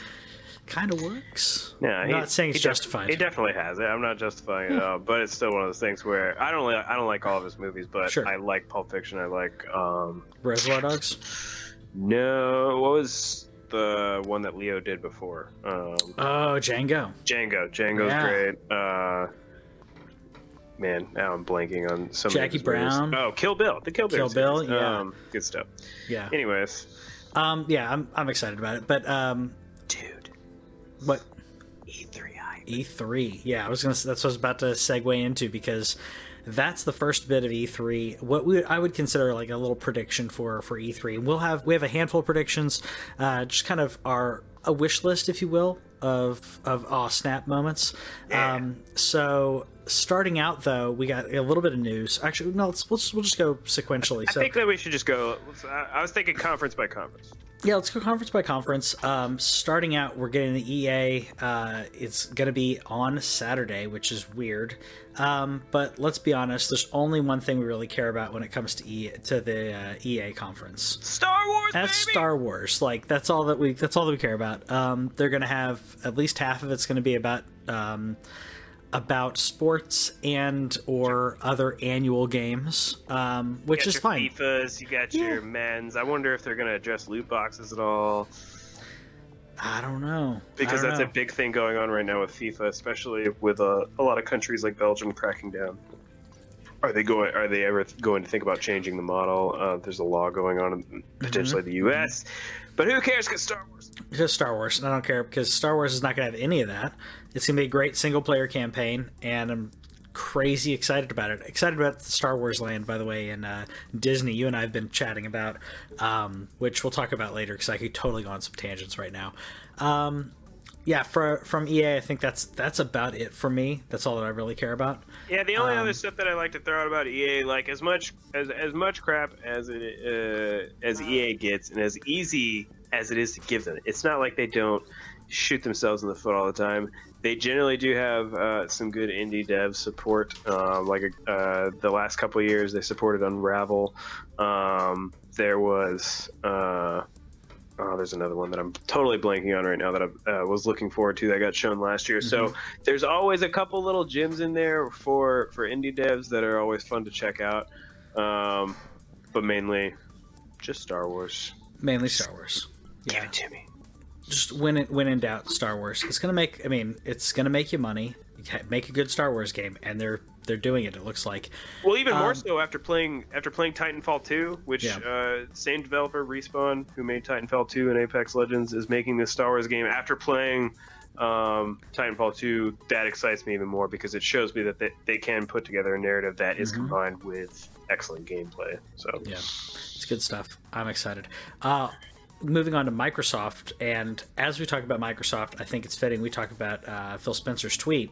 [SPEAKER 1] kind of works.
[SPEAKER 2] Yeah,
[SPEAKER 1] I'm
[SPEAKER 2] he-
[SPEAKER 1] not saying it's
[SPEAKER 2] def-
[SPEAKER 1] justified.
[SPEAKER 2] He definitely has it. I'm not justifying it, at all, but it's still one of those things where I don't like I don't like all of his movies, but
[SPEAKER 1] Sure.
[SPEAKER 2] I like Pulp Fiction. I like um
[SPEAKER 1] Reservoir Dogs.
[SPEAKER 2] no, what was the one that Leo did before? Um,
[SPEAKER 1] Oh, Django.
[SPEAKER 2] Django. Django's
[SPEAKER 1] Yeah.
[SPEAKER 2] great. Uh, man, now I'm blanking on some.
[SPEAKER 1] Jackie Brown.
[SPEAKER 2] Oh, Kill Bill. The Kill Bill.
[SPEAKER 1] Kill Bill, yeah.
[SPEAKER 2] Um, good stuff.
[SPEAKER 1] Yeah.
[SPEAKER 2] Anyways,
[SPEAKER 1] Um. Yeah. I'm. I'm excited about it. But um.
[SPEAKER 2] Dude,
[SPEAKER 1] What
[SPEAKER 2] E3 hype.
[SPEAKER 1] E3. Yeah, I was gonna. That's what I was about to segue into because that's the first bit of E3. What we I would consider like a little prediction for for E3. We'll have we have a handful of predictions, uh, just kind of our a wish list, if you will, of of aw snap moments. Um, so starting out though, we got a little bit of news. Actually, no, let's we'll just, we'll just go sequentially.
[SPEAKER 2] I
[SPEAKER 1] so I
[SPEAKER 2] think that we should just go. I I was thinking conference by conference.
[SPEAKER 1] Yeah, let's go conference by conference. Um, starting out, we're getting the EA. Uh, it's going to be on Saturday, which is weird. Um, but let's be honest. There's only one thing we really care about when it comes to EA, to the uh, EA conference.
[SPEAKER 2] Star Wars.
[SPEAKER 1] That's
[SPEAKER 2] baby!
[SPEAKER 1] Star Wars. Like that's all that we that's all that we care about. Um, they're going to have at least half of it's going to be about um, about sports and or other annual games, um,
[SPEAKER 2] You
[SPEAKER 1] which
[SPEAKER 2] got
[SPEAKER 1] is
[SPEAKER 2] your
[SPEAKER 1] fine.
[SPEAKER 2] FIFAs, you got your Maddens. I wonder if they're going to address loot boxes at all.
[SPEAKER 1] I don't know
[SPEAKER 2] because
[SPEAKER 1] don't
[SPEAKER 2] that's
[SPEAKER 1] know.
[SPEAKER 2] a big thing going on right now with FIFA, especially with uh, a lot of countries like Belgium cracking down. Are they going? Are they ever going to think about changing the model? Uh, there's a law going on in potentially
[SPEAKER 1] Mm-hmm.
[SPEAKER 2] the U.S., but who cares? Because Star Wars.
[SPEAKER 1] Just Star Wars, and I don't care because Star Wars is not going to have any of that. It's going to be a great single player campaign, and I'm crazy excited about it. Excited about the Star Wars land, by the way, and uh, Disney. You and I have been chatting about, um, which we'll talk about later because I could totally go on some tangents right now. Um, yeah, for, from EA, I think that's that's about it for me. That's all that I really care about.
[SPEAKER 2] Yeah, the only
[SPEAKER 1] Um,
[SPEAKER 2] other stuff that I like to throw out about EA, like as much as as much crap as it uh, as EA gets, and as easy as it is to give them, it's not like they don't shoot themselves in the foot all the time. They generally do have uh, some good indie dev support. Um, like uh, the last couple of years, they supported Unravel. Um, there was. Uh, Oh, there's another one that I'm totally blanking on right now that I uh, was looking forward to that got shown last year. So there's always a couple little gems in there for for indie devs that are always fun to check out. Um, but mainly, just Star Wars.
[SPEAKER 1] Mainly Star Wars.
[SPEAKER 2] Give it to me.
[SPEAKER 1] Just when it when in doubt, Star Wars. It's gonna make. I mean, it's gonna make you money. Make a good Star Wars game, and they're they're doing it. It looks like.
[SPEAKER 2] Well, even more
[SPEAKER 1] Um,
[SPEAKER 2] so after playing after playing Titanfall 2, which
[SPEAKER 1] Yeah.
[SPEAKER 2] uh, same developer Respawn who made Titanfall 2 and Apex Legends is making this Star Wars game. After playing um, Titanfall 2, that excites me even more because it shows me that they, they can put together a narrative that is
[SPEAKER 1] Mhm.
[SPEAKER 2] combined with excellent gameplay. So
[SPEAKER 1] Yeah, it's good stuff. I'm excited. Uh, moving on to Microsoft, and as we talk about Microsoft, I think it's fitting we talk about uh, Phil Spencer's tweet.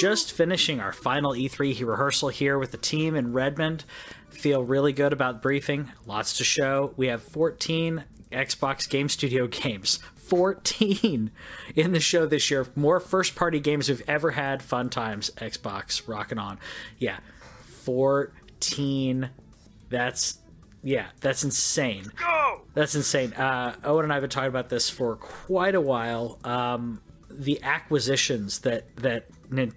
[SPEAKER 1] Just finishing our final E3 rehearsal here with the team in Redmond. Feel really good about briefing. Lots to show. We have 14 Xbox Game Studio games. 14 in the show this year. More first party games we've ever had. Fun times. Xbox rocking on. Yeah. 14. That's yeah, that's insane.
[SPEAKER 2] go.
[SPEAKER 1] That's insane. Uh, Owen and I have been talking about this for quite a while. Um, the acquisitions that that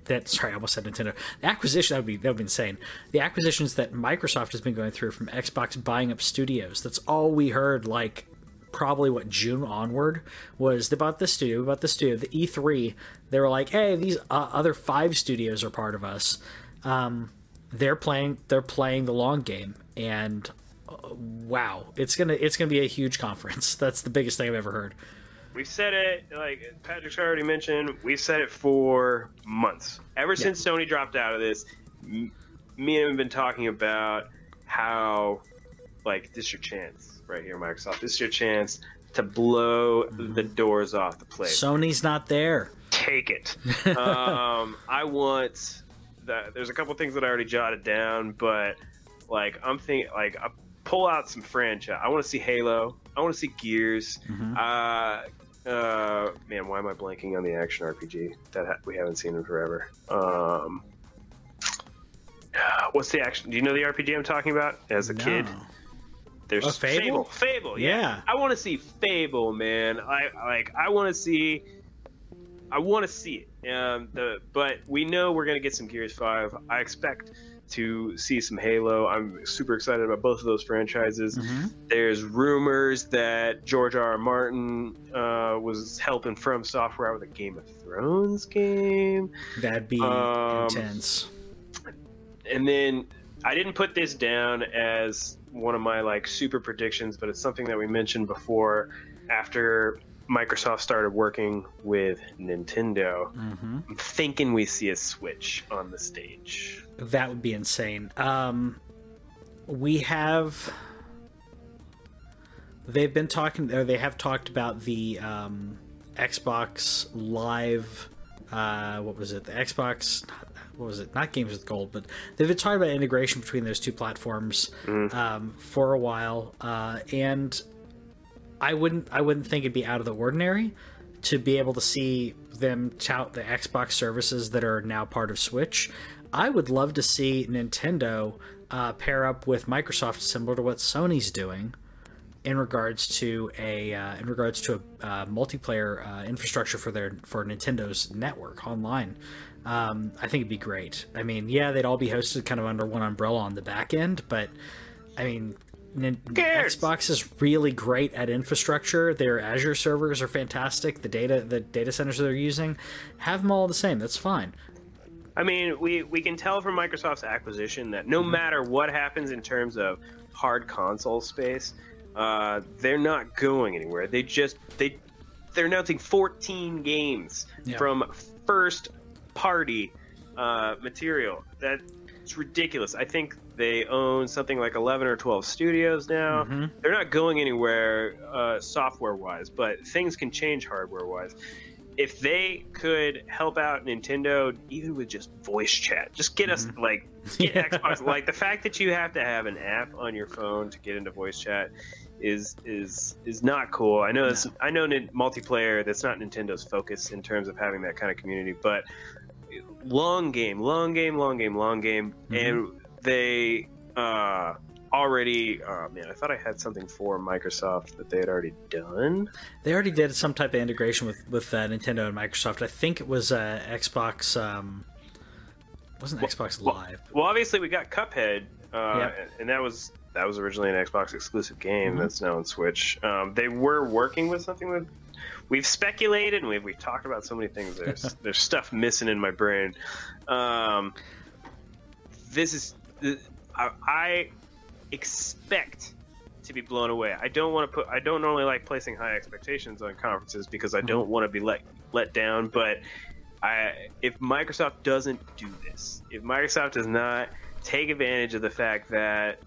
[SPEAKER 1] that sorry, I almost said Nintendo. The acquisition that would be that would be insane. The acquisitions that Microsoft has been going through from Xbox buying up studios. That's all we heard. Like probably what June onward was about the studio, about the studio. The E3, they were like, hey, these uh, other five studios are part of us. Um, they're playing they're playing the long game and wow it's gonna it's gonna be a huge conference that's the biggest thing i've ever heard
[SPEAKER 2] We've said it, like Patrick's already mentioned, we've said it for months. Ever since Sony dropped out of this, m- me and him have been talking about how, like, this is your chance right here, Microsoft. This is your chance to blow the doors off the place.
[SPEAKER 1] sony's not there
[SPEAKER 2] Take it. um, I want. The, there's a couple things that I already jotted down, but like I'm thinking, like I pull out some franchise. I want to see Halo. I want to see Gears. Uh, uh, man, why am I blanking on the action RPG that ha- we haven't seen in forever? Um, what's the action? Do you know the RPG I'm talking about? As a kid, there's
[SPEAKER 1] Oh, Fable?
[SPEAKER 2] Fable. Fable,
[SPEAKER 1] Yeah.
[SPEAKER 2] I want to see Fable, man. I like. I want to see I want to see it. Um, the but we know we're gonna get some Gears Five. I expect to see some Halo. I'm super excited about both of those franchises.
[SPEAKER 1] Mm-hmm.
[SPEAKER 2] There's rumors that George R. R. Martin uh, was helping From Software out with a Game of Thrones game.
[SPEAKER 1] That'd be
[SPEAKER 2] Um,
[SPEAKER 1] intense.
[SPEAKER 2] And then I didn't put this down as one of my like super predictions, but it's something that we mentioned before after Microsoft started working with Nintendo.
[SPEAKER 1] hmm
[SPEAKER 2] I'm thinking we see a Switch on the stage.
[SPEAKER 1] That would be insane. Um, we have. They've been talking, or they have talked about the um, Xbox Live. Uh, what was it? The Xbox. What was it? Not Games with Gold, but they've been talking about integration between those two platforms um, for a while, uh, and I wouldn't. I wouldn't think it'd be out of the ordinary to be able to see them tout the Xbox services that are now part of Switch. I would love to see Nintendo uh, pair up with Microsoft, similar to what Sony's doing, in regards to a uh, in regards to a uh, multiplayer uh, infrastructure for their for Nintendo's network online. Um, I think it'd be great. I mean, yeah, they'd all be hosted kind of under one umbrella on the back end, but I mean? Xbox is really great at infrastructure. Their Azure servers are fantastic. The data the data centers they're using, have them all the same. That's fine.
[SPEAKER 2] I mean, we, we can tell from Microsoft's acquisition that no matter what happens in terms of hard console space, uh, they're not going anywhere. They just they they're announcing 14 games
[SPEAKER 1] Yeah.
[SPEAKER 2] from first party uh, material. That's ridiculous. I think they own something like 11 or 12 studios now.
[SPEAKER 1] Mhm.
[SPEAKER 2] They're not going anywhere uh, software wise, but things can change hardware wise. If they could help out Nintendo, even with just voice chat, just get us like get
[SPEAKER 1] Yeah.
[SPEAKER 2] Xbox. Like the fact that you have to have an app on your phone to get into voice chat is is is not cool. I know it's I know multiplayer. That's not Nintendo's focus in terms of having that kind of community, but long game, long game, long game, long game, and they uh, already. Oh man, I thought I had something for Microsoft that they had already done.
[SPEAKER 1] They already did some type of integration with with uh, Nintendo and Microsoft. I think it was uh, Xbox. Um, wasn't Xbox Live?
[SPEAKER 2] Well, obviously we got Cuphead, uh,
[SPEAKER 1] Yep.
[SPEAKER 2] and that was that was originally an Xbox exclusive game
[SPEAKER 1] Mhm.
[SPEAKER 2] that's now on Switch. Um, they were working with something with. We've speculated and we've, we've talked about so many things. There's there's stuff missing in my brain. Um, this is I, I expect to be blown away. I don't want to put. I don't normally like placing high expectations on conferences because I don't want to be let let down. But I, if Microsoft doesn't do this, if Microsoft does not take advantage of the fact that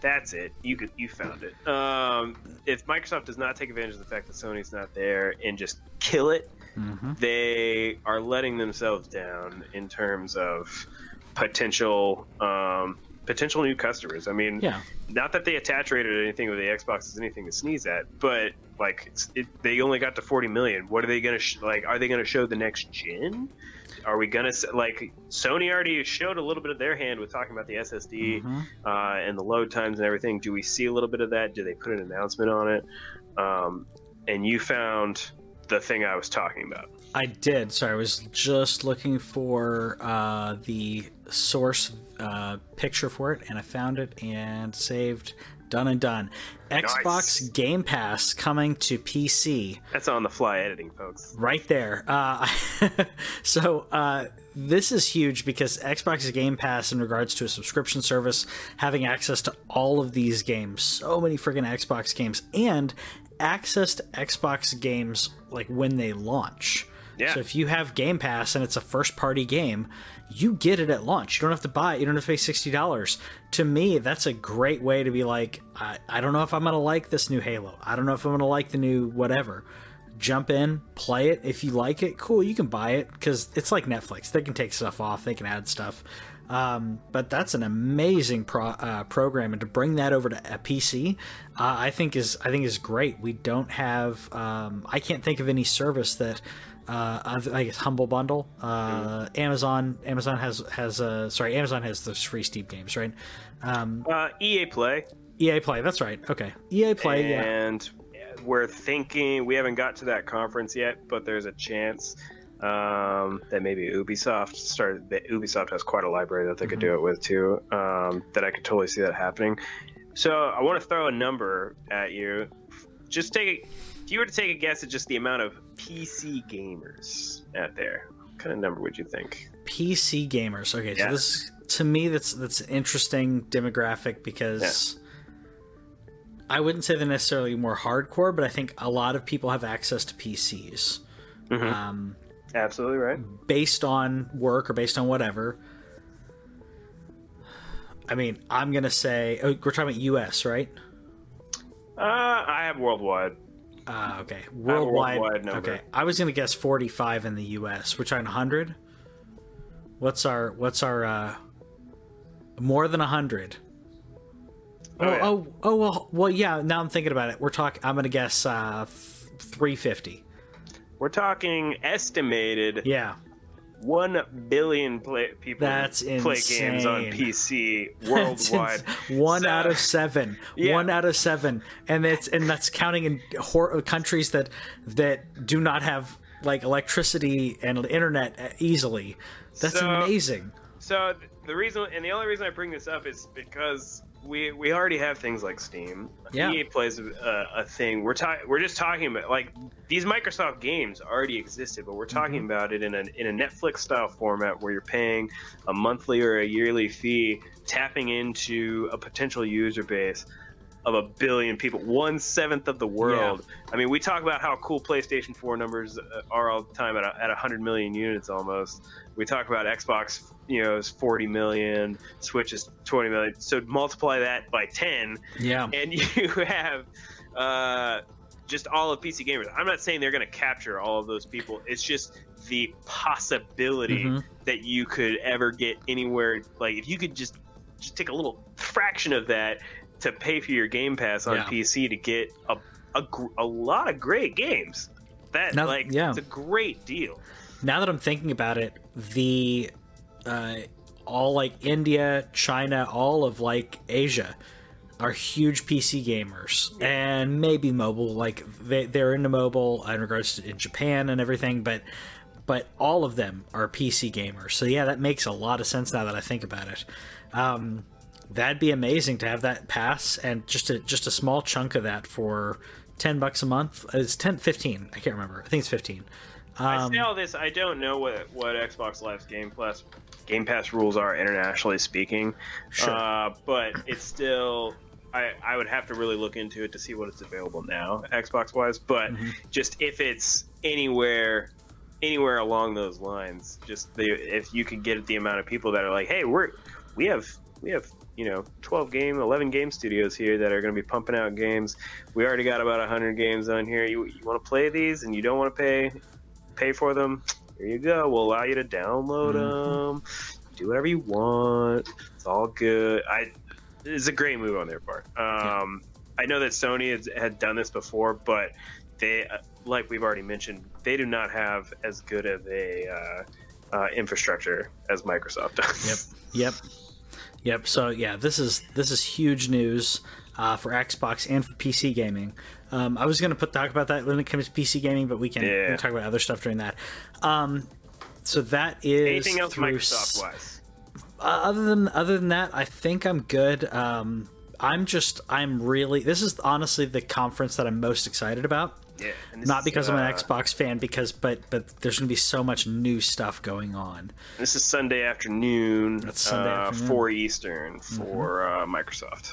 [SPEAKER 2] that's it, you could you found it. Um, if Microsoft does not take advantage of the fact that Sony's not there and just kill it,
[SPEAKER 1] hmm
[SPEAKER 2] they are letting themselves down in terms of potential um, potential new customers. I mean,
[SPEAKER 1] Yeah.
[SPEAKER 2] not that they attach rated anything with the Xbox is anything to sneeze at, but like it's, it, they only got to 40 million. What are they gonna sh- like? Are they gonna show the next gen? Are we gonna like Sony already showed a little bit of their hand with talking about the SSD
[SPEAKER 1] Mhm.
[SPEAKER 2] uh, and the load times and everything? Do we see a little bit of that? Do they put an announcement on it? Um, and you found the thing I was talking about.
[SPEAKER 1] I did. Sorry, I was just looking for uh, the source uh, picture for it, and I found it and saved. Done and done. Xbox Game Pass coming to PC.
[SPEAKER 2] That's on the fly editing, folks.
[SPEAKER 1] right there. Uh, so uh, this is huge because Xbox Game Pass, in regards to a subscription service, having access to all of these games, so many freaking Xbox games, and access to Xbox games like when they launch.
[SPEAKER 2] Yeah.
[SPEAKER 1] So if you have Game Pass and it's a first party game, you get it at launch. You don't have to buy it. You don't have to pay sixty dollars. To me, that's a great way to be like, I, I don't know if I'm gonna like this new Halo. I don't know if I'm gonna like the new whatever. Jump in, play it. If you like it, cool. You can buy it because it's like Netflix. They can take stuff off. They can add stuff. Um, but that's an amazing pro, uh, program, and to bring that over to a PC, uh, I think is I think is great. We don't have. Um, I can't think of any service that. Uh, I guess Humble Bundle. Uh, Amazon. Amazon has has uh, sorry. Amazon has those free Steam games, right? Um,
[SPEAKER 2] Uh, EA Play.
[SPEAKER 1] EA Play. That's right. Okay. EA Play. Yeah.
[SPEAKER 2] and we're thinking we haven't got to that conference yet, but there's a chance Um, that maybe Ubisoft started. That Ubisoft has quite a library that they could do it with too. Um, that I could totally see that happening. So I want to throw a number at you. Just take. If you were to take a guess at just the amount of PC gamers out there, what kind of number would you think?
[SPEAKER 1] PC gamers. Okay,
[SPEAKER 2] Yeah.
[SPEAKER 1] so this to me that's that's an interesting demographic because I wouldn't say they're necessarily more hardcore, but I think a lot of people have access to PCs.
[SPEAKER 2] Mhm.
[SPEAKER 1] Um,
[SPEAKER 2] Absolutely right.
[SPEAKER 1] based on work or based on whatever. I mean, I'm gonna say oh, we're talking about U.S. right?
[SPEAKER 2] Uh, I have worldwide.
[SPEAKER 1] Uh, okay, worldwide. Okay, I was gonna guess 45 in the U.S. We're talking 100. What's our what's our uh, more than 100?
[SPEAKER 2] Oh,
[SPEAKER 1] Oh,
[SPEAKER 2] yeah.
[SPEAKER 1] oh, oh, well, well, yeah. Now I'm thinking about it. We're talking. I'm gonna guess uh, 350.
[SPEAKER 2] We're talking estimated
[SPEAKER 1] Yeah,
[SPEAKER 2] one billion play, people
[SPEAKER 1] That's
[SPEAKER 2] play games on. PC worldwide.
[SPEAKER 1] one
[SPEAKER 2] So-
[SPEAKER 1] out of seven.
[SPEAKER 2] Yeah.
[SPEAKER 1] One out of seven, and it's and that's counting in hor- countries that that do not have like electricity and internet uh, easily. That's
[SPEAKER 2] So-
[SPEAKER 1] amazing.
[SPEAKER 2] So the reason, and the only reason I bring this up is because we we already have things like Steam.
[SPEAKER 1] Yeah.
[SPEAKER 2] EA plays a, a thing. We're talking. We're just talking about like these Microsoft games already existed, but we're talking
[SPEAKER 1] Mm-hmm.
[SPEAKER 2] about it in a in a Netflix style format where you're paying a monthly or a yearly fee, tapping into a potential user base of a billion people, one seventh of the world. I mean, we talk about how cool PlayStation 4 numbers are all the time at, a, at 100 million units almost. We talk about Xbox, you know, is 40 million, Switch is 20 million. So multiply that by 10,
[SPEAKER 1] Yeah,
[SPEAKER 2] and you have uh, just all of PC gamers. I'm not saying they're going to capture all of those people. It's just the possibility
[SPEAKER 1] Mhm.
[SPEAKER 2] that you could ever get anywhere. Like if you could just just take a little fraction of that to pay for your Game Pass on
[SPEAKER 1] Yeah.
[SPEAKER 2] PC to get a a, a lot of great games. That
[SPEAKER 1] Now-
[SPEAKER 2] like
[SPEAKER 1] yeah.
[SPEAKER 2] it's a great deal.
[SPEAKER 1] now that I'm thinking about it, the uh, all like India, China, all of like Asia are huge PC gamers and maybe mobile. Like they they're into mobile in regards to in Japan and everything, but but all of them are PC gamers. So yeah, that makes a lot of sense now that I think about it. Um, that'd be amazing to have that pass and just a just a small chunk of that for 10 bucks a month. It's 10 15, I can't remember. I think it's 15.
[SPEAKER 2] I
[SPEAKER 1] Um,
[SPEAKER 2] say all this. I don't know what what Xbox Live's Game Pass Game Pass rules are internationally speaking,
[SPEAKER 1] Sure.
[SPEAKER 2] uh, but it's still. I, I would have to really look into it to see what it's available now, Xbox wise. But
[SPEAKER 1] Mm-hmm.
[SPEAKER 2] just if it's anywhere, anywhere along those lines, just the if you could get the amount of people that are like, hey, we're we have we have you know 12 game 11 game studios here that are going to be pumping out games. We already got about 100 games on here. You, you want to play these and you don't want to pay pay for them here you go. We'll allow you to download them do whatever you want. It's all good. I it's a great move on their part. Um i know that sony has, had done this before but they like we've already mentioned they do not have as good of a uh, uh, infrastructure as microsoft does.
[SPEAKER 1] Yep. Yep. Yep. So yeah, this is this is huge news uh, for Xbox and for PC gaming. Um, I was going to put talk about that when it comes to PC gaming, but we can, we can talk about other stuff during that. Um, so that is
[SPEAKER 2] anything else microsoft wise
[SPEAKER 1] uh, other than other than that, I think I'm good. Um, I'm just I'm really this is honestly the conference that I'm most excited about.
[SPEAKER 2] Yeah
[SPEAKER 1] Not
[SPEAKER 2] is,
[SPEAKER 1] because I'm an
[SPEAKER 2] uh,
[SPEAKER 1] Xbox fan, because but but there's going to be so much new stuff going on.
[SPEAKER 2] This is Sunday afternoon,
[SPEAKER 1] That's Sunday
[SPEAKER 2] uh,
[SPEAKER 1] afternoon. Mm-hmm.
[SPEAKER 2] 4 Eastern for uh, Microsoft.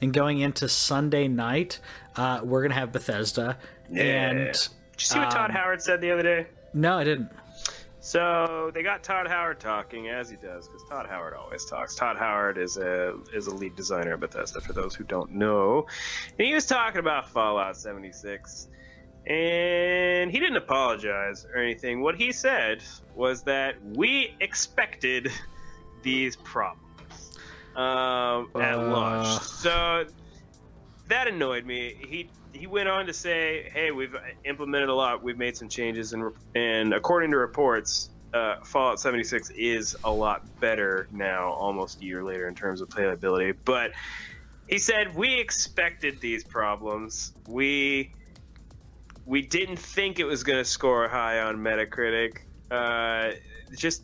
[SPEAKER 1] And going into Sunday night, uh, we're gonna have Bethesda. And
[SPEAKER 2] Did you see what Todd
[SPEAKER 1] um,
[SPEAKER 2] Howard said the other day?
[SPEAKER 1] no, I didn't.
[SPEAKER 2] So they got Todd Howard talking as he does, because Todd Howard always talks. Todd Howard is a is a lead designer at Bethesda, for those who don't know. And he was talking about Fallout 76, and he didn't apologize or anything. What he said was that we expected these problems um, at
[SPEAKER 1] Uh.
[SPEAKER 2] launch. So that annoyed me. He he went on to say, "Hey, we've implemented a lot. We've made some changes, and and according to reports, uh, Fallout 76 is a lot better now, almost a year later in terms of playability." But he said, "We expected these problems. We." we didn't think it was going to score high on Metacritic. Uh, just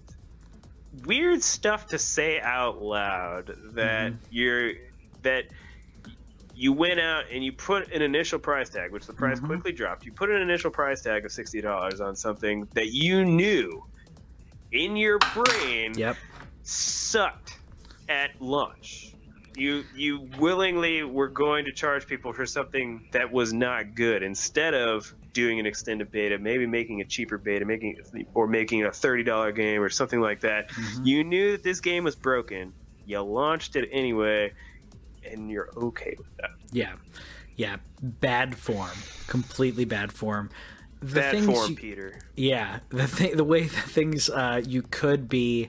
[SPEAKER 2] weird stuff to say out loud that
[SPEAKER 1] Mm-hmm.
[SPEAKER 2] you're that you went out and you put an initial price tag, which the price
[SPEAKER 1] Mhm.
[SPEAKER 2] quickly dropped. You put an initial price tag of sixty dollars on something that you knew in your brain
[SPEAKER 1] Yep.
[SPEAKER 2] sucked at launch. You you willingly were going to charge people for something that was not good instead of doing an extended beta, maybe making a cheaper beta, making or making a thirty dollar game or something like that.
[SPEAKER 1] Mhm.
[SPEAKER 2] You knew that this game was broken. You launched it anyway, and you're okay with that.
[SPEAKER 1] Yeah. Yeah. Bad form. Completely bad form. The
[SPEAKER 2] Bad
[SPEAKER 1] things
[SPEAKER 2] form,
[SPEAKER 1] you-
[SPEAKER 2] Peter.
[SPEAKER 1] Yeah, the th- the way that things uh, you could be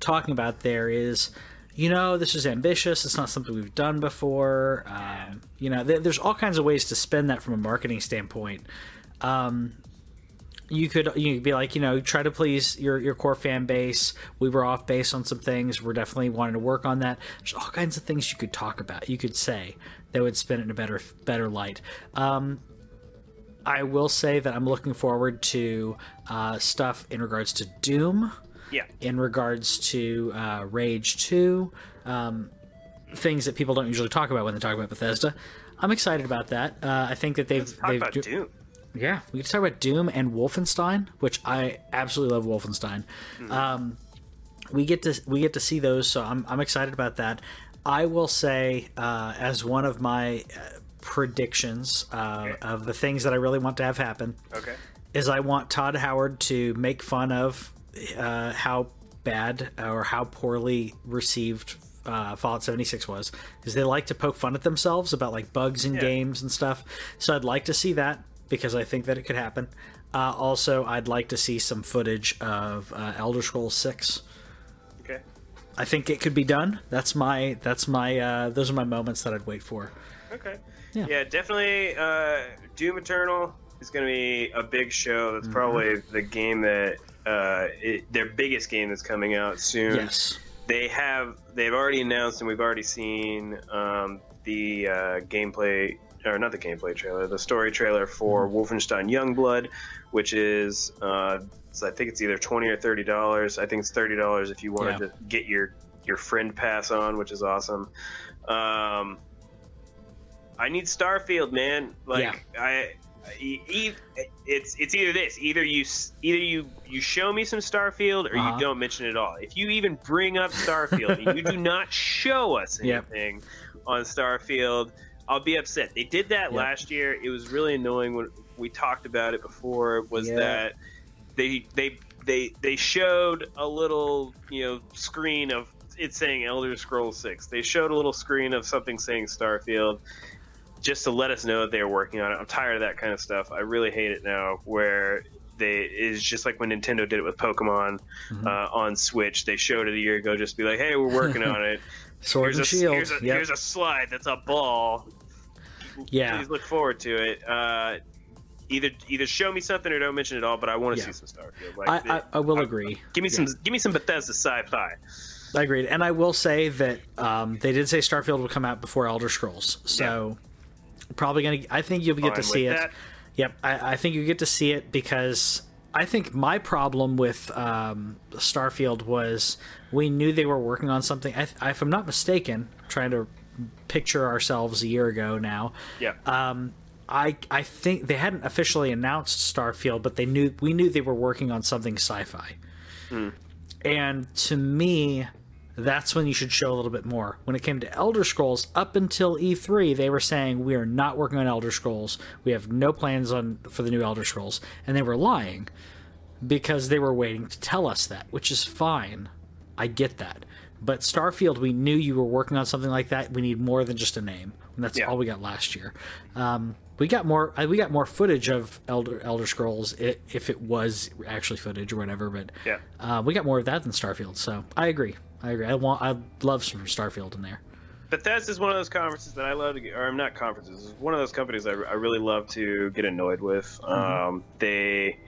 [SPEAKER 1] talking about there is, you know, this is ambitious. It's not something we've done before. Um, you know, th- there's all kinds of ways to spend that from a marketing standpoint. Um, you could you could be like, you know, try to please your your core fan base. We were off base on some things. We're definitely wanting to work on that. There's all kinds of things you could talk about. You could say that would spin it in a better better light. Um, I will say that I'm looking forward to uh, stuff in regards to Doom,
[SPEAKER 2] Yeah.
[SPEAKER 1] in regards to uh, Rage 2, um, things that people don't usually talk about when they talk about Bethesda. I'm excited about that. Uh, I think that they've
[SPEAKER 2] Talk
[SPEAKER 1] they've
[SPEAKER 2] about
[SPEAKER 1] do-
[SPEAKER 2] Doom.
[SPEAKER 1] Yeah, we can talk about Doom and Wolfenstein, which I absolutely love Wolfenstein. Um, we get to we get to see those, so I'm I'm excited about that. I will say, uh, as one of my uh, predictions uh,
[SPEAKER 2] Okay.
[SPEAKER 1] of the things that I really want to have happen,
[SPEAKER 2] Okay.
[SPEAKER 1] is I want Todd Howard to make fun of uh, how bad or how poorly received uh, Fallout 76 was, because they like to poke fun at themselves about like bugs in
[SPEAKER 2] Yeah.
[SPEAKER 1] games and stuff. So I'd like to see that because I think that it could happen. Uh, also, I'd like to see some footage of uh, Elder Scrolls 6.
[SPEAKER 2] Okay.
[SPEAKER 1] I think it could be done. That's my that's my uh, those are my moments that I'd wait for.
[SPEAKER 2] Okay.
[SPEAKER 1] Yeah.
[SPEAKER 2] Yeah, definitely. Uh, Doom Eternal is going to be a big show. That's
[SPEAKER 1] Mm-hmm.
[SPEAKER 2] probably the game that uh, it, their biggest game that's coming out soon.
[SPEAKER 1] Yes.
[SPEAKER 2] They have they've already announced and we've already seen um, the uh, gameplay or not the gameplay trailer, the story trailer for
[SPEAKER 1] Mm-hmm.
[SPEAKER 2] Wolfenstein Youngblood, which is uh, so I think it's either twenty or thirty dollars. I think it's thirty dollars if you wanted
[SPEAKER 1] Yeah.
[SPEAKER 2] to get your your friend pass on, which is awesome. Um, I need Starfield, man. Like I, e- e- it's it's either this, either you either you you show me some Starfield or
[SPEAKER 1] Uh-huh.
[SPEAKER 2] you don't mention it at all. If you even bring up Starfield and you do not show us
[SPEAKER 1] Yep.
[SPEAKER 2] anything on Starfield, I'll be upset. They did that
[SPEAKER 1] Yep.
[SPEAKER 2] last year. It was really annoying when we talked about it before. Was
[SPEAKER 1] Yeah.
[SPEAKER 2] that they they they they showed a little you know screen of it saying Elder Scrolls Six. They showed a little screen of something saying Starfield, just to let us know that they were working on it. I'm tired of that kind of stuff. I really hate it now, where they is just like when Nintendo did it with Pokemon
[SPEAKER 1] Mhm.
[SPEAKER 2] uh, on Switch. They showed it a year ago, just be like, "Hey, we're working on it.
[SPEAKER 1] Sword
[SPEAKER 2] here's
[SPEAKER 1] and
[SPEAKER 2] a,
[SPEAKER 1] shield.
[SPEAKER 2] Here's a,
[SPEAKER 1] Yep.
[SPEAKER 2] here's a slide that's a ball.
[SPEAKER 1] Yeah.
[SPEAKER 2] Please look forward to it. Uh, either either show me something or don't mention it all. But I want to
[SPEAKER 1] Yeah.
[SPEAKER 2] see some Starfield. Like,
[SPEAKER 1] I, I, I will
[SPEAKER 2] I-
[SPEAKER 1] agree.
[SPEAKER 2] give me
[SPEAKER 1] Yeah.
[SPEAKER 2] some give me some Bethesda sci-fi.
[SPEAKER 1] I agreed, and I will say that um, they did say Starfield will come out before Elder Scrolls, so probably gonna. I think you'll get
[SPEAKER 2] Fine
[SPEAKER 1] to see it.
[SPEAKER 2] that.
[SPEAKER 1] Yep, I, I think you get to see it because I think my problem with um, Starfield was we knew they were working on something. I, if I'm not mistaken, I'm trying to picture ourselves a year ago now.
[SPEAKER 2] Yeah.
[SPEAKER 1] Um, I I think they hadn't officially announced Starfield, but they knew we knew they were working on something sci-fi. And to me, that's when you should show a little bit more. When it came to Elder Scrolls, up until E3, they were saying we are not working on Elder Scrolls. We have no plans on for the new Elder Scrolls, and they were lying because they were waiting to tell us that, which is fine. I get that. But Starfield, we knew you were working on something like that. We need more than just a name, and that's
[SPEAKER 2] Yeah.
[SPEAKER 1] all we got last year. Um, we got more. uh, We got more footage of Elder Elder Scrolls, if it was actually footage or whatever. But
[SPEAKER 2] Yeah.
[SPEAKER 1] uh, we got more of that than Starfield. So I agree. I agree. I want. I love some Starfield in there.
[SPEAKER 2] Bethesda is one of those conferences that I love to get, or I'm not conferences. It's one of those companies I, I really love to get annoyed with.
[SPEAKER 1] Mm-hmm.
[SPEAKER 2] Um, they,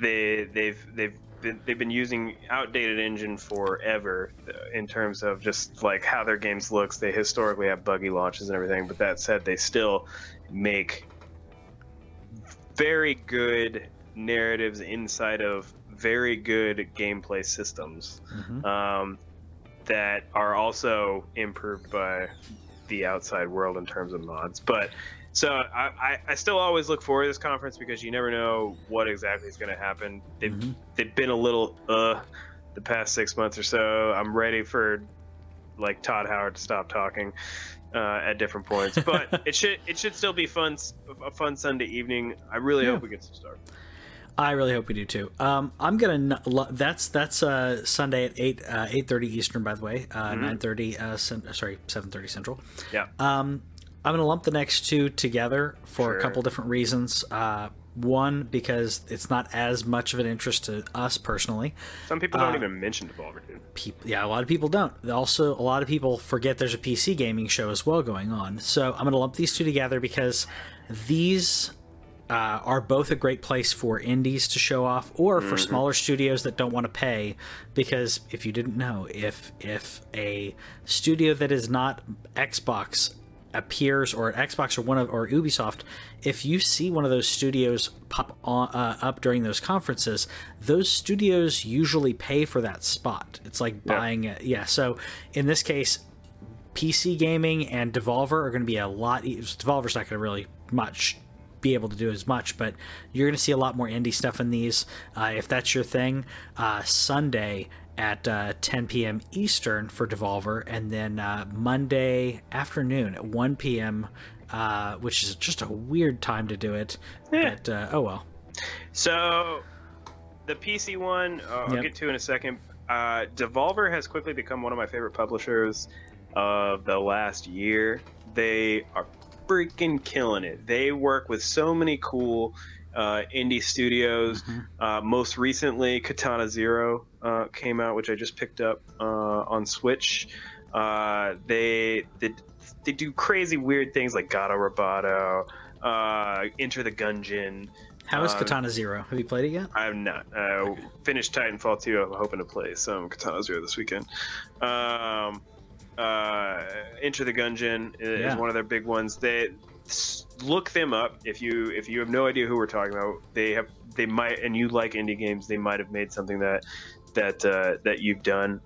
[SPEAKER 2] they, they've, they've been, they've been using outdated engine forever uh, in terms of just like how their games looks. They historically have buggy launches and everything, but that said, they still make very good narratives inside of very good gameplay systems
[SPEAKER 1] Mhm.
[SPEAKER 2] um, that are also improved by the outside world in terms of mods. But so I, I, I still always look forward to this conference because you never know what exactly is going to happen. They've
[SPEAKER 1] Mhm.
[SPEAKER 2] they've been a little uh the past six months or so. I'm ready for like Todd Howard to stop talking uh, at different points, but it should it should still be fun a fun Sunday evening. I really
[SPEAKER 1] Yeah.
[SPEAKER 2] hope we get some start.
[SPEAKER 1] I really hope we do too. Um, I'm gonna. That's that's uh, Sunday at eight uh, eight thirty Eastern, by the way. Uh, Nine thirty. Uh, cen- sorry, seven thirty Central.
[SPEAKER 2] Yeah.
[SPEAKER 1] Um, I'm gonna lump the next two together for
[SPEAKER 2] Sure.
[SPEAKER 1] a couple different reasons. Uh, one because it's not as much of an interest to us personally.
[SPEAKER 2] Some people don't
[SPEAKER 1] Uh,
[SPEAKER 2] even mention Devolver, dude.
[SPEAKER 1] People, yeah, a lot of people don't. Also, a lot of people forget there's a PC gaming show as well going on. So I'm going to lump these two together because these uh, are both a great place for indies to show off, or for smaller studios that don't want to pay. Because if you didn't know, if if a studio that is not Xbox appears or at Xbox or one of or Ubisoft, if you see one of those studios pop on, uh, up during those conferences, those studios usually pay for that spot. It's like buying it. Yeah. So in this case, PC gaming and Devolver are going to be a lot. Devolver's not going to really much be able to do as much, but you're going to see a lot more indie stuff in these. Uh, if that's your thing, uh, Sunday at uh, 10 p.m. Eastern for Devolver, and then uh, Monday afternoon at 1 p.m., uh, which is just a weird time to do it.
[SPEAKER 2] Yeah.
[SPEAKER 1] But uh, oh well.
[SPEAKER 2] So, the PC one, uh, I'll
[SPEAKER 1] Yep.
[SPEAKER 2] get to in a second. Uh, Devolver has quickly become one of my favorite publishers of the last year. They are freaking killing it. They work with so many cool uh, indie studios.
[SPEAKER 1] Mhm.
[SPEAKER 2] Uh, most recently, Katana Zero uh, came out, which I just picked up uh, on Switch. Uh, they, they they do crazy weird things like Gato Roboto, uh, Enter the Gungeon.
[SPEAKER 1] How is Katana Zero? Have you played it yet?
[SPEAKER 2] I'm not. Uh, Finished Titanfall 2. I'm hoping to play some Katana Zero this weekend. Um, uh, Enter the Gungeon is
[SPEAKER 1] Yeah.
[SPEAKER 2] one of their big ones. They look them up if you if you have no idea who we're talking about. They have they might and you like indie games. They might have made something that that uh, that you've done.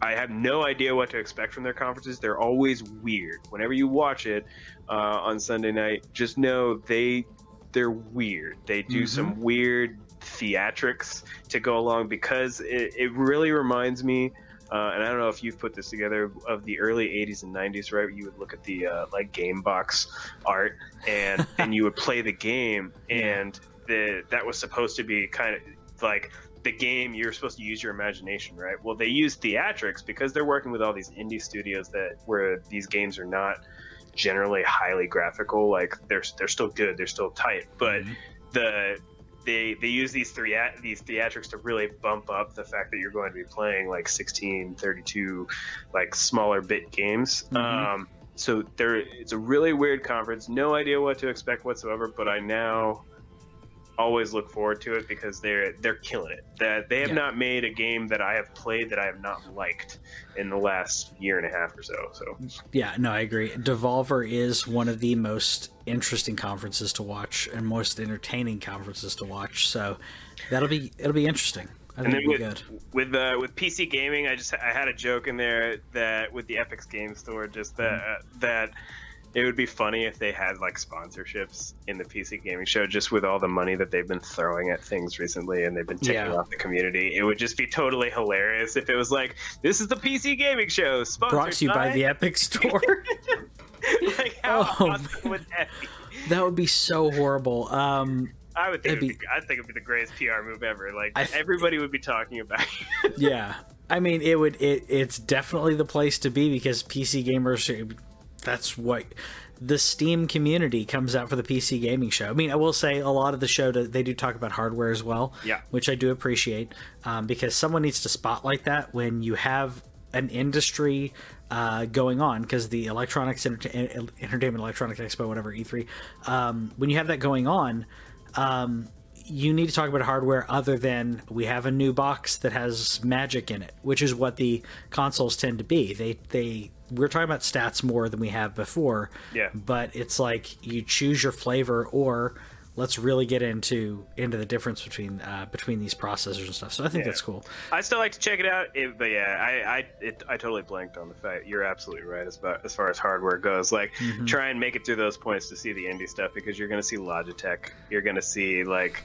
[SPEAKER 2] I have no idea what to expect from their conferences. They're always weird. Whenever you watch it uh, on Sunday night, just know they they're weird. They do
[SPEAKER 1] Mhm.
[SPEAKER 2] some weird theatrics to go along because it, it really reminds me. Uh, and I don't know if you've put this together of the early '80s and '90s, right? You would look at the uh, like game box art, and and you would play the game, and the that was supposed to be kind of like the game you're supposed to use your imagination right well they use theatrics because they're working with all these indie studios that where these games are not generally highly graphical like they're they're still good they're still tight but
[SPEAKER 1] Mhm.
[SPEAKER 2] the they they use these three these theatrics to really bump up the fact that you're going to be playing like 16 32 like smaller bit games
[SPEAKER 1] Mhm.
[SPEAKER 2] um so there it's a really weird conference no idea what to expect whatsoever but i now always look forward to it because they're they're killing it. That they have
[SPEAKER 1] Yeah.
[SPEAKER 2] not made a game that I have played that I have not liked in the last year and a half or so. So
[SPEAKER 1] Yeah, no, I agree. Devolver is one of the most interesting conferences to watch and most entertaining conferences to watch. So that'll be it'll be interesting. I
[SPEAKER 2] and then with
[SPEAKER 1] good.
[SPEAKER 2] with uh, with PC gaming, I just I had a joke in there that with the Epic Game Store, just that
[SPEAKER 1] Mm-hmm.
[SPEAKER 2] uh, that it would be funny if they had like sponsorships in the PC gaming show, just with all the money that they've been throwing at things recently, and they've been taking
[SPEAKER 1] Yeah.
[SPEAKER 2] off the community. It would just be totally hilarious if it was like, "This is the PC gaming show, sponsored
[SPEAKER 1] Brought to you by the Epic Store.
[SPEAKER 2] like how
[SPEAKER 1] Oh,
[SPEAKER 2] awesome would that be?
[SPEAKER 1] that would be so horrible. Um,
[SPEAKER 2] I would think
[SPEAKER 1] It'd
[SPEAKER 2] it'd be, I think it'd be the greatest PR move ever. Like
[SPEAKER 1] th-
[SPEAKER 2] everybody would be talking about. it.
[SPEAKER 1] yeah, I mean, it would. It, it's definitely the place to be because PC gamers. That's what the Steam community comes out for the PC gaming show. I mean, I will say a lot of the show they do talk about hardware as well.
[SPEAKER 2] Yeah.
[SPEAKER 1] which I do appreciate um, because someone needs to spotlight that when you have an industry uh, going on because the electronics Enter- entertainment electronics expo whatever e3 um, when you have that going on um, you need to talk about hardware other than we have a new box that has magic in it which is what the consoles tend to be they they we're talking about stats more than we have before
[SPEAKER 2] Yeah.
[SPEAKER 1] but it's like you choose your flavor or let's really get into into the difference between uh, between these processors and stuff. So I think
[SPEAKER 2] Yeah.
[SPEAKER 1] that's cool.
[SPEAKER 2] I still like to check it out, it, but yeah, I I, it, I totally blanked on the fact. You're absolutely right as far, as far as hardware goes. Like,
[SPEAKER 1] Mhm.
[SPEAKER 2] try and make it through those points to see the indie stuff because you're going to see Logitech, you're going to see like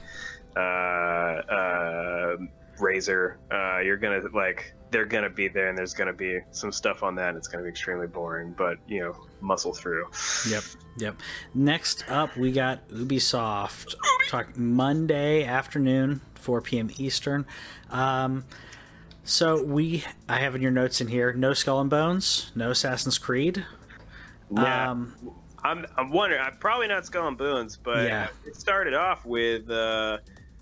[SPEAKER 2] uh, uh, Razer, uh, you're going to like they're going to be there, and there's going to be some stuff on that. And it's going to be extremely boring, but you know, muscle through.
[SPEAKER 1] Yep, yep. Next up, we got Ubisoft. Talk Monday afternoon, 4 p.m. Eastern. Um, so we, I have in your notes in here, no Skull and Bones, no Assassin's Creed.
[SPEAKER 2] Yeah.
[SPEAKER 1] Um,
[SPEAKER 2] I'm, I'm wondering. I'm probably not Skull and Bones, but
[SPEAKER 1] Yeah.
[SPEAKER 2] it started off with uh,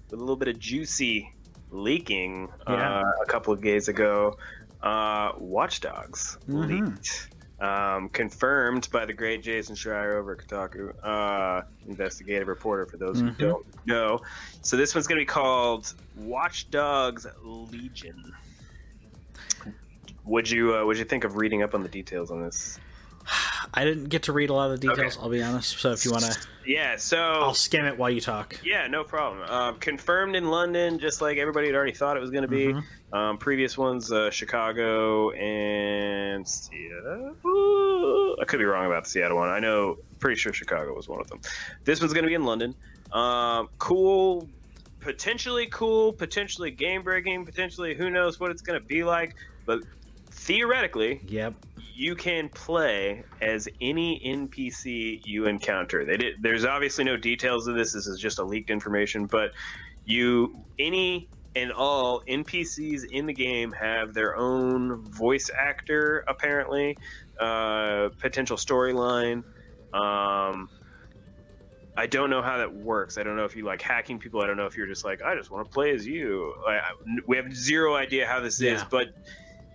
[SPEAKER 2] with a little bit of juicy leaking
[SPEAKER 1] Yeah.
[SPEAKER 2] uh, a couple of days ago. Uh, Watch Dogs
[SPEAKER 1] Mhm.
[SPEAKER 2] leaked, um, confirmed by the great Jason Schreier over at Kotaku, uh, investigative reporter. For those
[SPEAKER 1] Mhm.
[SPEAKER 2] who don't know, so this one's going to be called Watch Dogs Legion. Would you uh, would you think of reading up on the details on this?
[SPEAKER 1] I didn't get to read a lot of the details. I'll be honest. So if you want to,
[SPEAKER 2] Yeah, so
[SPEAKER 1] I'll skim it while you talk.
[SPEAKER 2] Yeah, no problem. Um, confirmed in London, just like everybody had already thought it was going to be.
[SPEAKER 1] Mhm.
[SPEAKER 2] Um, previous ones, uh, Chicago and Seattle. I could be wrong about the Seattle one. I know, pretty sure Chicago was one of them. This one's going to be in London. Um, cool, potentially cool, potentially game breaking, potentially who knows what it's going to be like. But theoretically,
[SPEAKER 1] Yep.
[SPEAKER 2] You can play as any NPC you encounter. They did, there's obviously no details of this. This is just a leaked information, but you any and all NPCs in the game have their own voice actor, apparently, uh, potential storyline. Um, I don't know how that works. I don't know if you like hacking people. I don't know if you're just like, I just want to play as you. I, I- we have zero idea how this is, but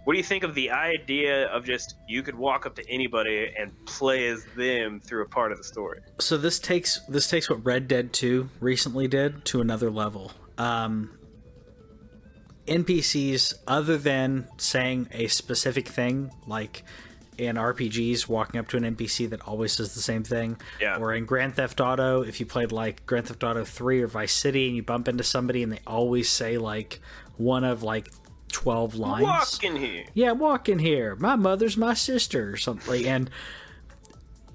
[SPEAKER 2] what do you think of the idea of just you could walk up to anybody and play as them through a part of the story?
[SPEAKER 1] So this takes this takes what Red Dead 2 recently did to another level. Um, NPCs, other than saying a specific thing, like in RPGs, walking up to an NPC that always does the same thing,
[SPEAKER 2] Yeah.
[SPEAKER 1] or in Grand Theft Auto, if you played like Grand Theft Auto 3 or Vice City and you bump into somebody and they always say like one of like 12 lines
[SPEAKER 2] Walk in here.
[SPEAKER 1] yeah, walk in here. My mother's my sister or something. And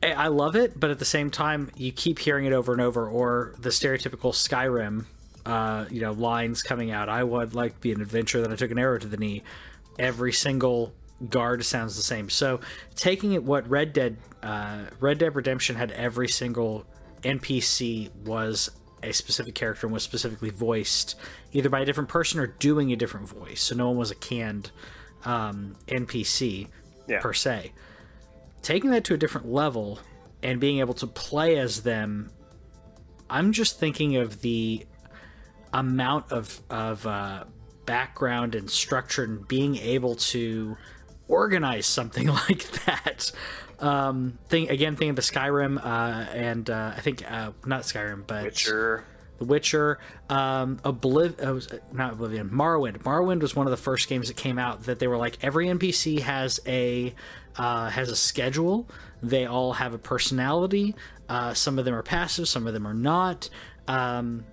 [SPEAKER 1] I love it, but at the same time, you keep hearing it over and over, or the stereotypical Skyrim, uh, you know, lines coming out. I would like to be an adventurer that I took an arrow to the knee. Every single guard sounds the same. So taking it, what Red Dead, uh, Red Dead Redemption had every single NPC was a specific character and was specifically voiced either by a different person or doing a different voice. So no one was a canned um, NPC
[SPEAKER 2] Yeah.
[SPEAKER 1] per se. Taking that to a different level and being able to play as them, I'm just thinking of the amount of of uh, background and structure and being able to organize something like that. Um, thing again, thinking of the Skyrim uh, and uh, I think uh, not Skyrim, but
[SPEAKER 2] Witcher.
[SPEAKER 1] the Witcher, um, Obliv- uh, uh, not Oblivion, Morrowind. Morrowind was one of the first games that came out that they were like every NPC has a uh, has a schedule. They all have a personality. Uh, some of them are passive, some of them are not. Um,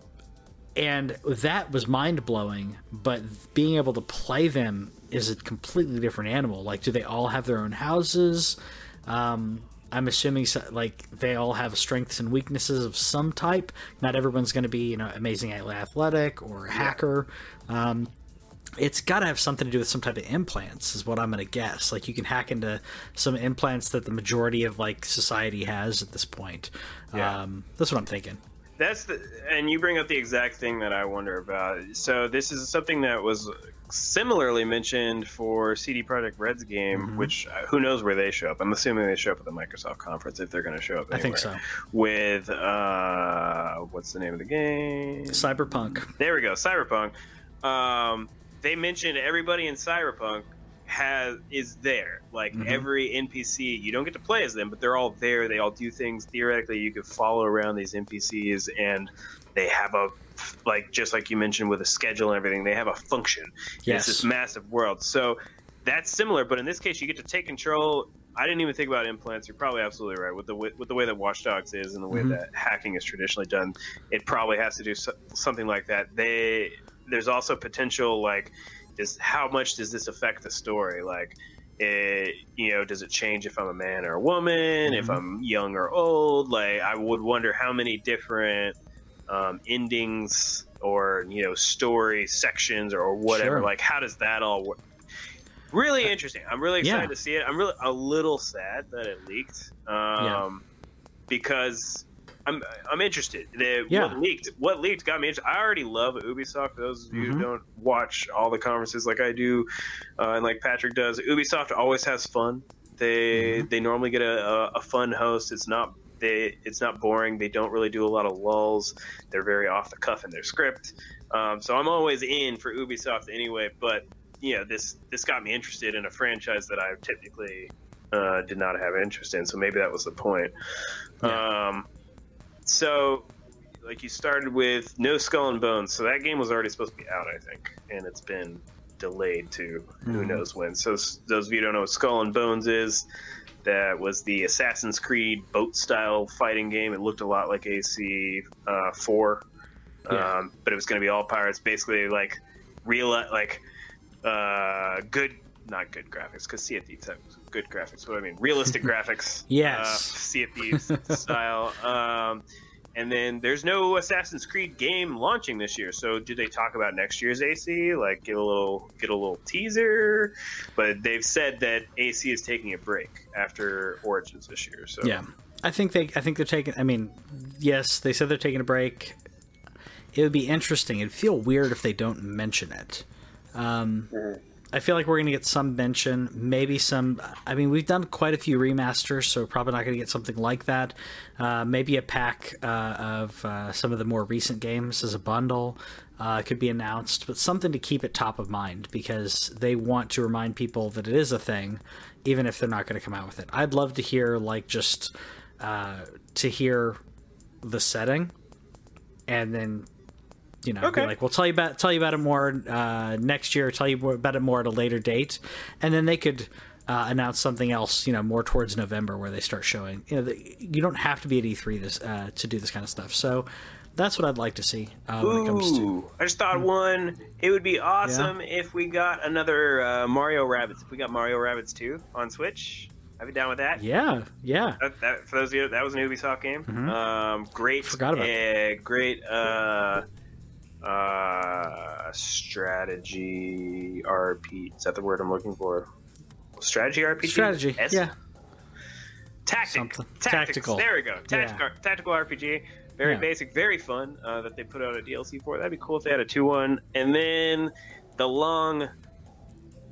[SPEAKER 1] and that was mind blowing. But being able to play them is a completely different animal. Like, do they all have their own houses? Um, I'm assuming so, like they all have strengths and weaknesses of some type. Not everyone's going to be you know amazingly athletic or a hacker. Um, it's got to have something to do with some type of implants, is what I'm going to guess. Like you can hack into some implants that the majority of like society has at this point.
[SPEAKER 2] Yeah.
[SPEAKER 1] Um, that's what I'm thinking.
[SPEAKER 2] That's the, and you bring up the exact thing that I wonder about. So this is something that was similarly mentioned for CD Projekt Red's game,
[SPEAKER 1] Mm-hmm.
[SPEAKER 2] which uh, who knows where they show up. I'm assuming they show up at the Microsoft conference if they're going to show up.
[SPEAKER 1] I think so.
[SPEAKER 2] With uh, what's the name of the game?
[SPEAKER 1] Cyberpunk.
[SPEAKER 2] There we go, Cyberpunk. Um, they mentioned everybody in Cyberpunk has is there. Like
[SPEAKER 1] Mhm.
[SPEAKER 2] every NPC, you don't get to play as them, but they're all there. They all do things. Theoretically, you could follow around these NPCs, and they have a like just like you mentioned with a schedule and everything. They have a function.
[SPEAKER 1] Yes.
[SPEAKER 2] It's this massive world. So that's similar, but in this case, you get to take control I didn't even think about implants. You're probably absolutely right with the with the way that Watch Dogs is and the way
[SPEAKER 1] Mhm.
[SPEAKER 2] that hacking is traditionally done. It probably has to do so, something like that. They there's also potential like does how much does this affect the story? Like, it, you know, does it change if I'm a man or a woman? If
[SPEAKER 1] Mhm.
[SPEAKER 2] I'm young or old? Like, I would wonder how many different um, endings or you know story sections or whatever.
[SPEAKER 1] Sure.
[SPEAKER 2] Like, how does that all work? Really interesting. I'm really excited
[SPEAKER 1] Yeah.
[SPEAKER 2] to see it. I'm really a little sad that it leaked. Um,
[SPEAKER 1] Yeah.
[SPEAKER 2] because I'm I'm interested. The,
[SPEAKER 1] Yeah.
[SPEAKER 2] What leaked? What leaked got me interested. I already love Ubisoft. For those of you
[SPEAKER 1] Mhm.
[SPEAKER 2] who don't watch all the conferences like I do, uh, and like Patrick does, Ubisoft always has fun. They
[SPEAKER 1] Mhm.
[SPEAKER 2] they normally get a, a, a fun host. It's not they it's not boring. They don't really do a lot of lulls. They're very off the cuff in their script. Um, so I'm always in for Ubisoft anyway. But yeah, this this got me interested in a franchise that I typically uh, did not have interest in. So maybe that was the point. Um, so like you started with No Skull and Bones, so that game was already supposed to be out, I think, and it's been delayed to who
[SPEAKER 1] Mhm.
[SPEAKER 2] knows when. So those of you who don't know what Skull and Bones is, that was the Assassin's Creed boat style fighting game. It looked a lot like AC uh, four,
[SPEAKER 1] Yeah.
[SPEAKER 2] um, but it was going to be all pirates, basically like real like uh, good. Not good graphics, because Sea of Thieves have good graphics. What I mean, realistic graphics.
[SPEAKER 1] Yes.
[SPEAKER 2] uh, Sea of Thieves style. Um, and then there's no Assassin's Creed game launching this year. So do they talk about next year's AC? Like get a little get a little teaser? But they've said that AC is taking a break after Origins this year. So
[SPEAKER 1] Yeah, I think they. I think they're taking. I mean, yes, they said they're taking a break. It would be interesting. It'd feel weird if they don't mention it. Um, I feel like we're going to get some mention, maybe some. I mean, we've done quite a few remasters, so probably not going to get something like that. Uh, maybe a pack uh, of uh, some of the more recent games as a bundle uh, could be announced, but something to keep it top of mind because they want to remind people that it is a thing, even if they're not going to come out with it. I'd love to hear like just uh, to hear the setting, and then you know,
[SPEAKER 2] Okay.
[SPEAKER 1] be like, we'll tell you about tell you about it more uh, next year. Tell you about it more at a later date, and then they could uh, announce something else. You know, more towards November where they start showing. You know, the, you don't have to be at E3 this uh, to do this kind of stuff. So that's what I'd like to see uh, when it comes to.
[SPEAKER 2] Ooh, I just thought one. It would be awesome if we got another uh, Mario Rabbids. If we got Mario Rabbids 2 on Switch, I'd be down with that.
[SPEAKER 1] Yeah, yeah,
[SPEAKER 2] That, that, for those of you, that was an Ubisoft game.
[SPEAKER 1] Mhm.
[SPEAKER 2] Um, great,
[SPEAKER 1] Forgot about
[SPEAKER 2] uh, great uh, uh, strategy RP. Is that the word I'm looking for? Strategy RPG.
[SPEAKER 1] strategy.
[SPEAKER 2] S?
[SPEAKER 1] Yeah,
[SPEAKER 2] Tactic. Tactics.
[SPEAKER 1] Tactical.
[SPEAKER 2] There we go. Tactical, tactical RPG. Very
[SPEAKER 1] Yeah.
[SPEAKER 2] basic, very fun uh, that they put out a DLC for. That'd be cool if they had a 2 1. And then the long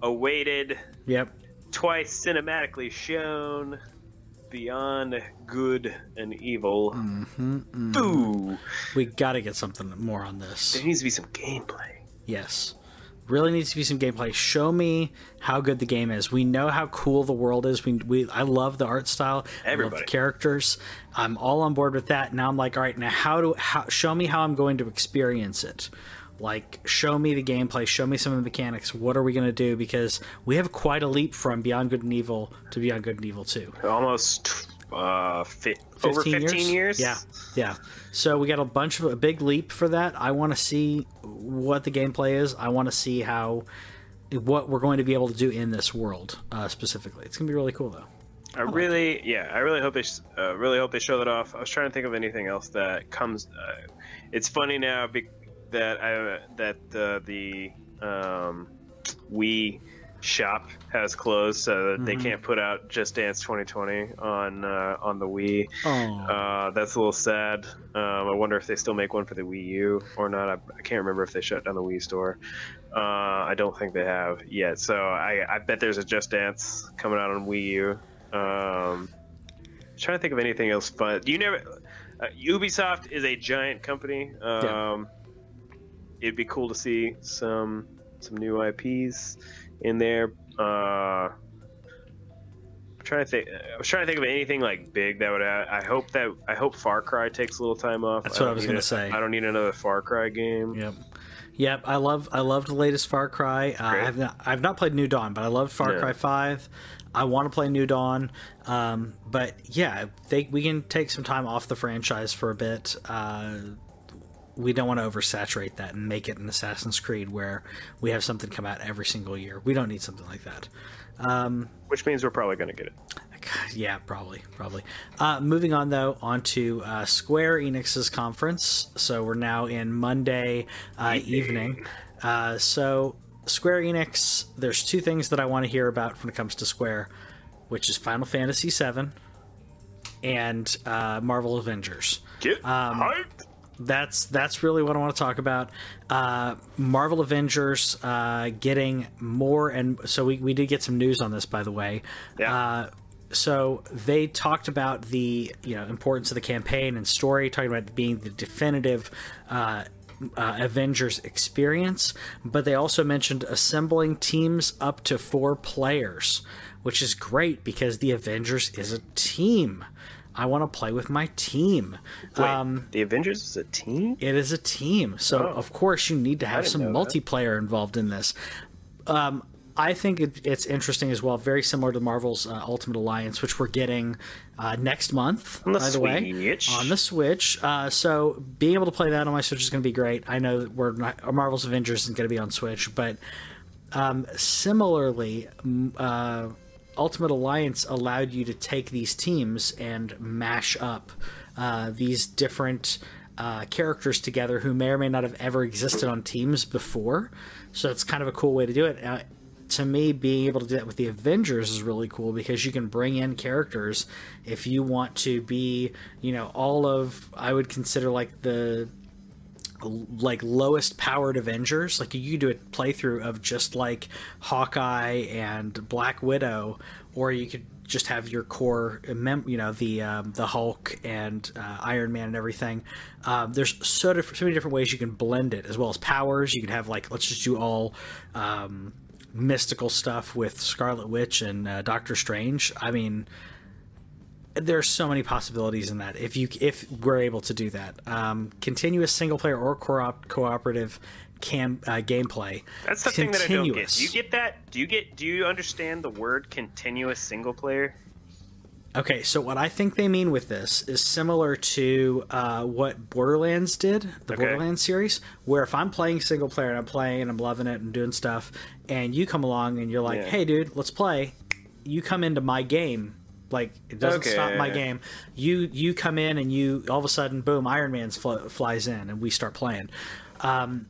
[SPEAKER 2] awaited,
[SPEAKER 1] yep.
[SPEAKER 2] twice cinematically shown Beyond Good and Evil.
[SPEAKER 1] hmm
[SPEAKER 2] Ooh.
[SPEAKER 1] We got to get something more on this.
[SPEAKER 2] There needs to be some gameplay.
[SPEAKER 1] Yes. Really needs to be some gameplay. Show me how good the game is. We know how cool the world is. We, we I love the art style.
[SPEAKER 2] Everybody.
[SPEAKER 1] the characters. I'm all on board with that. Now I'm like, all right, now how do how show me how I'm going to experience it. Like show me the gameplay, show me some of the mechanics. What are we going to do because we have quite a leap from Beyond Good and Evil to Beyond Good and Evil 2.
[SPEAKER 2] Almost uh, fi- over 15 years?
[SPEAKER 1] Yeah, yeah. So we got a bunch of a big leap for that. I want to see what the gameplay is. I want to see how what we're going to be able to do in this world uh, specifically. It's gonna be really cool though.
[SPEAKER 2] I really, yeah, I really hope they, uh, really hope they show that off. I was trying to think of anything else that comes. Uh, it's funny now be- that I that uh, the um, Wii shop has closed, so that they can't put out Just Dance 2020 on uh, on the Wii. Uh, that's a little sad. Um, I wonder if they still make one for the Wii U or not. I, I can't remember if they shut down the Wii store. Uh, I don't think they have yet. So I, I bet there's a Just Dance coming out on Wii U. Um, trying to think of anything else fun. You never. Uh, Ubisoft is a giant company. Um,
[SPEAKER 1] Yeah.
[SPEAKER 2] It'd be cool to see some some new IPs in there. Uh, trying to think. I was trying to think of anything like big that would. Add, I hope that I hope Far Cry takes a little time off.
[SPEAKER 1] That's what I was gonna
[SPEAKER 2] a-
[SPEAKER 1] say.
[SPEAKER 2] I don't need another Far Cry game.
[SPEAKER 1] Yep. Yep, I love I loved the latest Far Cry. Uh, I've not I've not played New Dawn, but I loved Far
[SPEAKER 2] Yeah.
[SPEAKER 1] Cry Five. I want to play New Dawn, um, but yeah, they we can take some time off the franchise for a bit. Uh, we don't want to oversaturate that and make it an Assassin's Creed where we have something come out every single year. We don't need something like that.
[SPEAKER 2] Which means we're probably gonna get it.
[SPEAKER 1] Yeah, probably, probably. Uh, moving on though, onto uh, Square Enix's conference. So we're now in Monday uh, evening. Uh, so Square Enix, there's two things that I want to hear about when it comes to Square, which is Final Fantasy VII and uh, Marvel Avengers
[SPEAKER 2] Get
[SPEAKER 1] Um,
[SPEAKER 2] hyped.
[SPEAKER 1] That's that's really what I want to talk about. Uh, Marvel Avengers uh, getting more, and so we, we did get some news on this, by the way.
[SPEAKER 2] Yeah.
[SPEAKER 1] Uh, so they talked about the you know importance of the campaign and story, talking about being the definitive. Uh, uh, Avengers experience, but they also mentioned assembling teams up to four players, which is great because the Avengers is a team. I want to play with my team.
[SPEAKER 2] Wait, the Avengers is a team.
[SPEAKER 1] It is a team, so
[SPEAKER 2] Oh.
[SPEAKER 1] of course you need to have some
[SPEAKER 2] know that.
[SPEAKER 1] multiplayer involved in this. Um, I think it, it's interesting as well, very similar to Marvel's uh, Ultimate Alliance, which we're getting uh, next month.
[SPEAKER 2] On the
[SPEAKER 1] by the way,
[SPEAKER 2] Switch.
[SPEAKER 1] on the Switch. Uh, so being able to play that on my Switch is going to be great. I know that we're not, Marvel's Avengers isn't going to be on Switch, but um, similarly, uh, Ultimate Alliance allowed you to take these teams and mash up uh, these different uh, characters together who may or may not have ever existed on teams before. So it's kind of a cool way to do it. Uh, to me, being able to do that with the Avengers is really cool because you can bring in characters if you want to be, you know, all of I would consider like the like lowest powered Avengers. Like you could do a playthrough of just like Hawkeye and Black Widow, or you could just have your core, mem- you know, the um, the Hulk and uh, Iron Man and everything. Um, there's so diff- so many different ways you can blend it, as well as powers. You could have like let's just do all. Um, mystical stuff with Scarlet Witch and uh, Doctor Strange. I mean, there's so many possibilities in that if you if we're able to do that um, continuous single player or co-op cooperative cam uh, gameplay
[SPEAKER 2] That's the thing that I don't get. Do you get that? Do you get? Do you understand the word continuous single player?
[SPEAKER 1] okay so what i think they mean with this is similar to uh, what borderlands did the
[SPEAKER 2] Okay.
[SPEAKER 1] borderlands series where if i'm playing single player and i'm playing and i'm loving it and doing stuff and you come along and you're like
[SPEAKER 2] Yeah.
[SPEAKER 1] hey dude let's play you come into my game like it doesn't
[SPEAKER 2] Okay,
[SPEAKER 1] stop my game you you come in and you all of a sudden boom iron man's fl- flies in and we start playing um,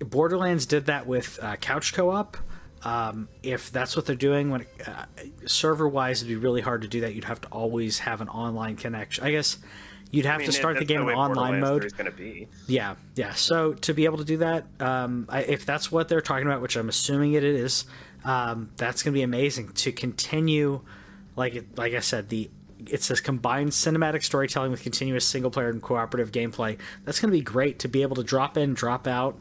[SPEAKER 1] borderlands did that with uh, couch co-op um, if that's what they're doing when uh, server wise it'd be really hard to do that you'd have to always have an online connection i guess you'd have
[SPEAKER 2] I mean,
[SPEAKER 1] to start the game in online mode
[SPEAKER 2] 3 is going to be.
[SPEAKER 1] yeah, yeah. So to be able to do that, um, I, if that's what they're talking about, which I'm assuming it is, um, that's going to be amazing to continue. Like like I said, the it says combined cinematic storytelling with continuous single player and cooperative gameplay. That's going to be great to be able to drop in, drop out,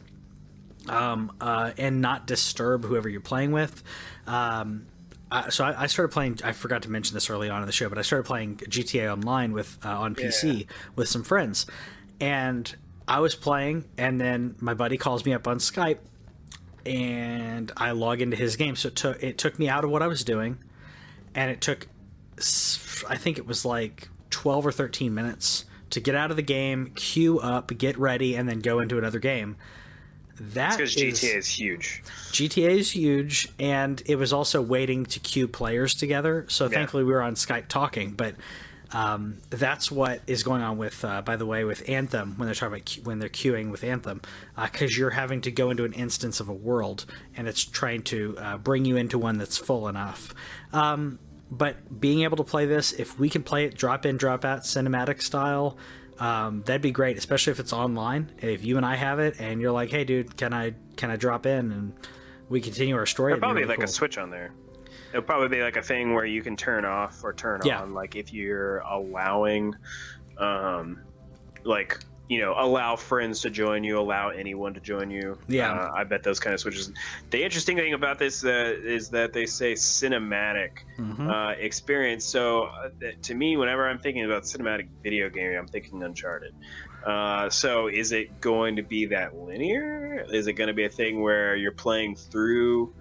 [SPEAKER 1] um, uh, and not disturb whoever you're playing with. Um, uh, so I, I started playing. I forgot to mention this early on in the show, but I started playing GTA Online with uh, on PC with some friends, and I was playing, and then my buddy calls me up on Skype, and I log into his game. So it took it took me out of what I was doing, and it took I think it was like twelve or thirteen minutes to get out of the game, queue up, get ready, and then go into another game. That
[SPEAKER 2] Because GTA is huge.
[SPEAKER 1] GTA is huge, and it was also waiting to queue players together. So thankfully, we were on Skype talking. But um, that's what is going on with, uh, by the way, with Anthem when they're talking about when they're queuing with Anthem, because you're having to go into an instance of a world, and it's trying to uh, bring you into one that's full enough. Um, but being able to play this, if we can play it drop in, drop out, cinematic style. Um, that'd be great, especially if it's online. If you and I have it, and you're like, "Hey, dude, can I can I drop in and we continue our story?" Be
[SPEAKER 2] probably
[SPEAKER 1] really
[SPEAKER 2] like a switch on there. It'll probably be like a thing where you can turn off or turn
[SPEAKER 1] Yeah.
[SPEAKER 2] on, like if you're allowing, um, like you know, allow friends to join you, allow anyone to join you.
[SPEAKER 1] Yeah.
[SPEAKER 2] Uh, I bet those kind of switches. The interesting thing about this uh, is that they say cinematic
[SPEAKER 1] Mhm.
[SPEAKER 2] uh, experience. So uh, th- to me, whenever I'm thinking about cinematic video gaming, I'm thinking Uncharted. Uh, so is it going to be that linear? Is it going to be a thing where you're playing through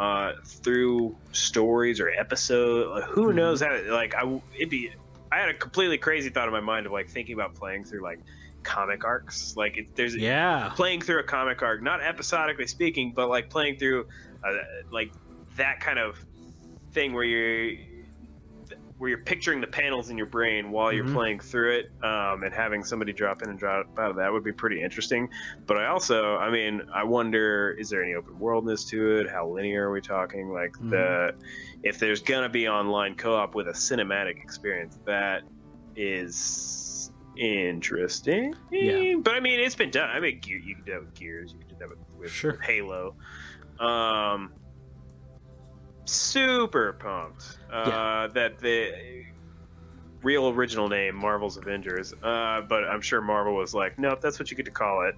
[SPEAKER 2] uh, through stories or episode? Like, who
[SPEAKER 1] Mhm.
[SPEAKER 2] knows how? Like I, it'd be. I had a completely crazy thought in my mind of like thinking about playing through like comic arcs. Like it, there's
[SPEAKER 1] yeah.
[SPEAKER 2] playing through a comic arc, not episodically speaking, but like playing through uh, like that kind of thing where you're where you're picturing the panels in your brain while you're
[SPEAKER 1] Mhm.
[SPEAKER 2] playing through it, um, and having somebody drop in and drop out of that would be pretty interesting. But I also, I mean, I wonder, is there any open worldness to it? How linear are we talking? Like the if there's gonna be online co-op with a cinematic experience, that is interesting.
[SPEAKER 1] Yeah.
[SPEAKER 2] But I mean, it's been done. I mean, Gear, you can do that with Gears. You can do that with, with,
[SPEAKER 1] Sure.
[SPEAKER 2] with Halo. Um, super pumped uh,
[SPEAKER 1] Yeah.
[SPEAKER 2] that the real original name Marvel's Avengers. Uh, but I'm sure Marvel was like, nope, that's what you get to call it.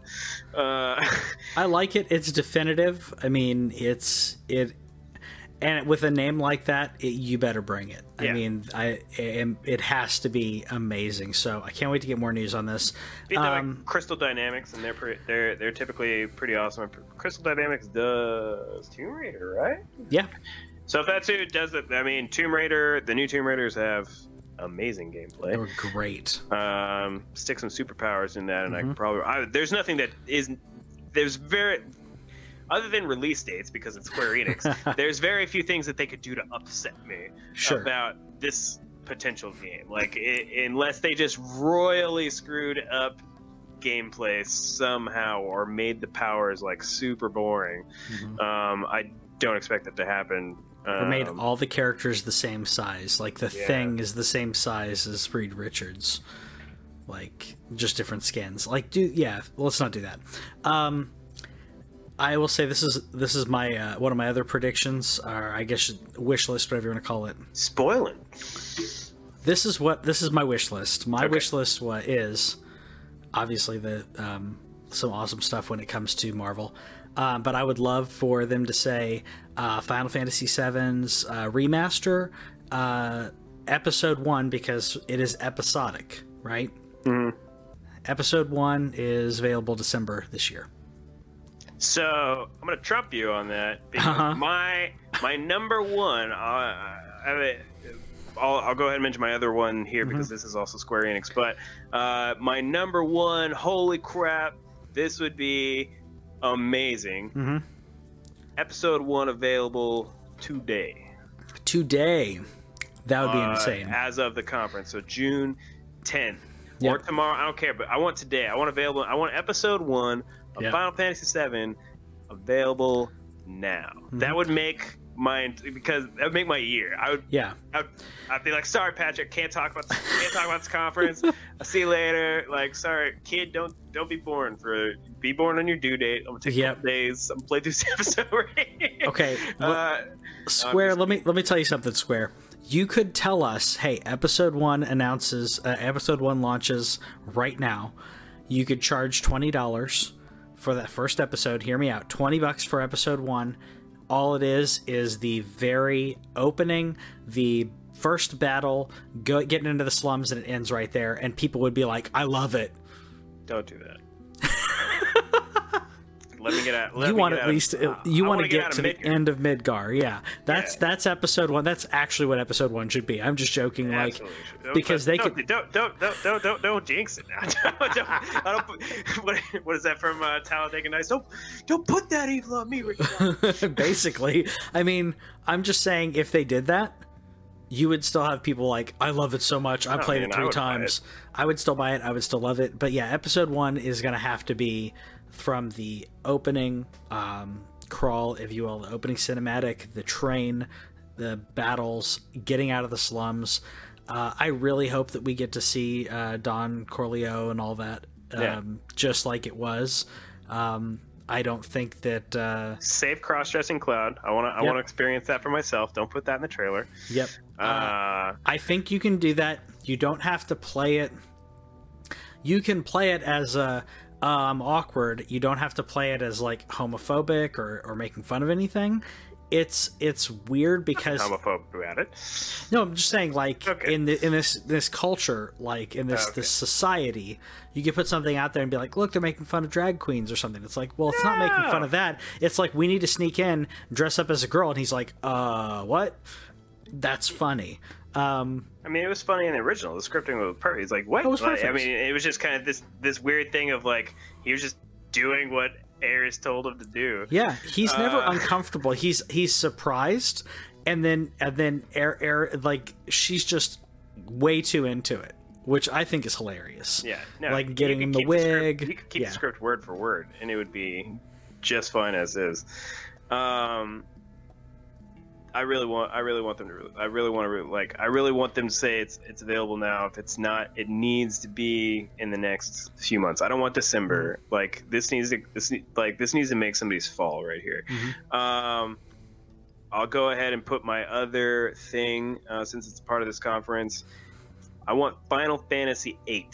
[SPEAKER 2] Uh,
[SPEAKER 1] I like it. It's definitive. I mean, it's it, and with a name like that, it, you better bring it. I
[SPEAKER 2] Yeah.
[SPEAKER 1] mean, I it, it has to be amazing. So I can't wait to get more news on this.
[SPEAKER 2] Beat them
[SPEAKER 1] Um,
[SPEAKER 2] like Crystal Dynamics, and they're pretty, they're they're typically pretty awesome. Crystal Dynamics does Tomb Raider, right?
[SPEAKER 1] Yeah,
[SPEAKER 2] So if that's who does it, I mean, Tomb Raider, the new Tomb Raiders have amazing gameplay.
[SPEAKER 1] they were great.
[SPEAKER 2] Um, stick some superpowers in that, and I
[SPEAKER 1] Mhm.
[SPEAKER 2] can probably. I, there's nothing that is. There's very. Other than release dates, because it's Square Enix, there's very few things that they could do to upset me
[SPEAKER 1] Sure.
[SPEAKER 2] about this potential game. Like, i unless they just royally screwed up gameplay somehow or made the powers like super boring,
[SPEAKER 1] Mhm.
[SPEAKER 2] um, I don't expect that to happen.
[SPEAKER 1] Or made
[SPEAKER 2] Um,
[SPEAKER 1] all the characters the same size. Like the
[SPEAKER 2] Yeah.
[SPEAKER 1] thing is the same size as Reed Richards. Like just different skins. Like do yeah, let's not do that. Um I will say this is this is my uh, one of my other predictions, or I guess wish list, whatever you want to call it.
[SPEAKER 2] spoiling.
[SPEAKER 1] This is what this is my wish list. My
[SPEAKER 2] Okay.
[SPEAKER 1] wish list what is obviously the um, some awesome stuff when it comes to Marvel. Um, but I would love for them to say uh, Final Fantasy VII's uh, remaster, uh, episode one, because it is episodic, right?
[SPEAKER 2] Mhm.
[SPEAKER 1] Episode one is available December this year.
[SPEAKER 2] So I'm gonna trump you on that because
[SPEAKER 1] Uh-huh.
[SPEAKER 2] my my number one. Uh, I, I'll, I'll go ahead and mention my other one here because
[SPEAKER 1] Mm-hmm.
[SPEAKER 2] this is also Square Enix. But uh, my number one, holy crap, this would be amazing.
[SPEAKER 1] Mm-hmm.
[SPEAKER 2] Episode one available today.
[SPEAKER 1] Today, that would be
[SPEAKER 2] uh,
[SPEAKER 1] insane.
[SPEAKER 2] as of the conference. So June 10th or tomorrow. I don't care, but I want today. I want available. I want episode one of
[SPEAKER 1] Yep.
[SPEAKER 2] Final Fantasy VII available now.
[SPEAKER 1] Mm-hmm.
[SPEAKER 2] That would make my because that would make my year. I would.
[SPEAKER 1] Yeah,
[SPEAKER 2] I'd, I'd be like, sorry, Patrick, can't talk about this, can't talk about this conference. I'll see you later. Like, sorry, kid, don't don't be born for be born on your due date. I'm gonna take a
[SPEAKER 1] Yep.
[SPEAKER 2] couple days. I'm gonna play through this episode. Right?
[SPEAKER 1] Okay,
[SPEAKER 2] Uh,
[SPEAKER 1] Square, let me let me tell you something, Square. You could tell us, hey, episode one announces, uh, episode one launches right now. You could charge twenty dollars for that first episode. Hear me out, twenty bucks for episode one. All it is is the very opening, the first battle, go, getting into the slums, and it ends right there. And people would be like, "I love it."
[SPEAKER 2] Don't do that. Let me get out.
[SPEAKER 1] You want
[SPEAKER 2] get
[SPEAKER 1] at
[SPEAKER 2] of-
[SPEAKER 1] least
[SPEAKER 2] uh,
[SPEAKER 1] you want to
[SPEAKER 2] wanna
[SPEAKER 1] get, to
[SPEAKER 2] of
[SPEAKER 1] the
[SPEAKER 2] Midgar.
[SPEAKER 1] end of Midgar. Yeah, that's
[SPEAKER 2] Yeah.
[SPEAKER 1] that's episode one. That's actually what episode one should be. I'm just joking. Like because they
[SPEAKER 2] don't,
[SPEAKER 1] could-
[SPEAKER 2] don't don't don't don't don't don't jinx it now. don't, don't, I don't what, what is that from uh, Talladega Nights? Don't don't put that evil on me,
[SPEAKER 1] basically. I mean, I'm just saying if they did that, you would still have people like, I love it so much. I
[SPEAKER 2] Oh,
[SPEAKER 1] played
[SPEAKER 2] man,
[SPEAKER 1] it three
[SPEAKER 2] buy
[SPEAKER 1] times. I would still buy it. I would still love it. But yeah, episode one is going to have to be from the opening um, crawl, if you will, the opening cinematic, the train, the battles, getting out of the slums. Uh, I really hope that we get to see uh, Don Corneo and all that, um,
[SPEAKER 2] Yeah.
[SPEAKER 1] just like it was. Um, I don't think that. Uh,
[SPEAKER 2] Save cross-dressing cloud. I want to I
[SPEAKER 1] Yep.
[SPEAKER 2] want to experience that for myself. Don't put that in the trailer.
[SPEAKER 1] yep.
[SPEAKER 2] Uh,
[SPEAKER 1] I think you can do that. You don't have to play it. you can play it as a um, awkward. You don't have to play it as like homophobic or, or making fun of anything. It's it's weird because
[SPEAKER 2] homophobic about it.
[SPEAKER 1] no, I'm just saying like
[SPEAKER 2] Okay.
[SPEAKER 1] in the, in this this culture, like in this
[SPEAKER 2] Okay.
[SPEAKER 1] this society, you can put something out there and be like, look, they're making fun of drag queens or something. It's like, well, it's not making fun of that. It's like we need to sneak in, dress up as a girl, and he's like, uh, what? That's funny. Um,
[SPEAKER 2] I mean, it was funny in the original. The scripting was perfect. He's like, what? Like, I mean, it was just kind of this this weird thing of like he was just doing what Aeris told him to do.
[SPEAKER 1] Yeah, he's never
[SPEAKER 2] Uh,
[SPEAKER 1] uncomfortable. He's he's surprised, and then and then air air like she's just way too into it, which I think is hilarious.
[SPEAKER 2] Yeah, no,
[SPEAKER 1] like getting him the
[SPEAKER 2] script-
[SPEAKER 1] wig.
[SPEAKER 2] you could keep
[SPEAKER 1] yeah.
[SPEAKER 2] the script word for word, and it would be just fine as is. Um, I really want, I really want them to, I really want to, like, I really want them to say it's it's available now. If it's not, it needs to be in the next few months. I don't want December.
[SPEAKER 1] Mm-hmm.
[SPEAKER 2] Like this needs to, this like this needs to make somebody's fall right here.
[SPEAKER 1] Mhm.
[SPEAKER 2] Um, I'll go ahead and put my other thing uh, since it's part of this conference. I want Final Fantasy VIII.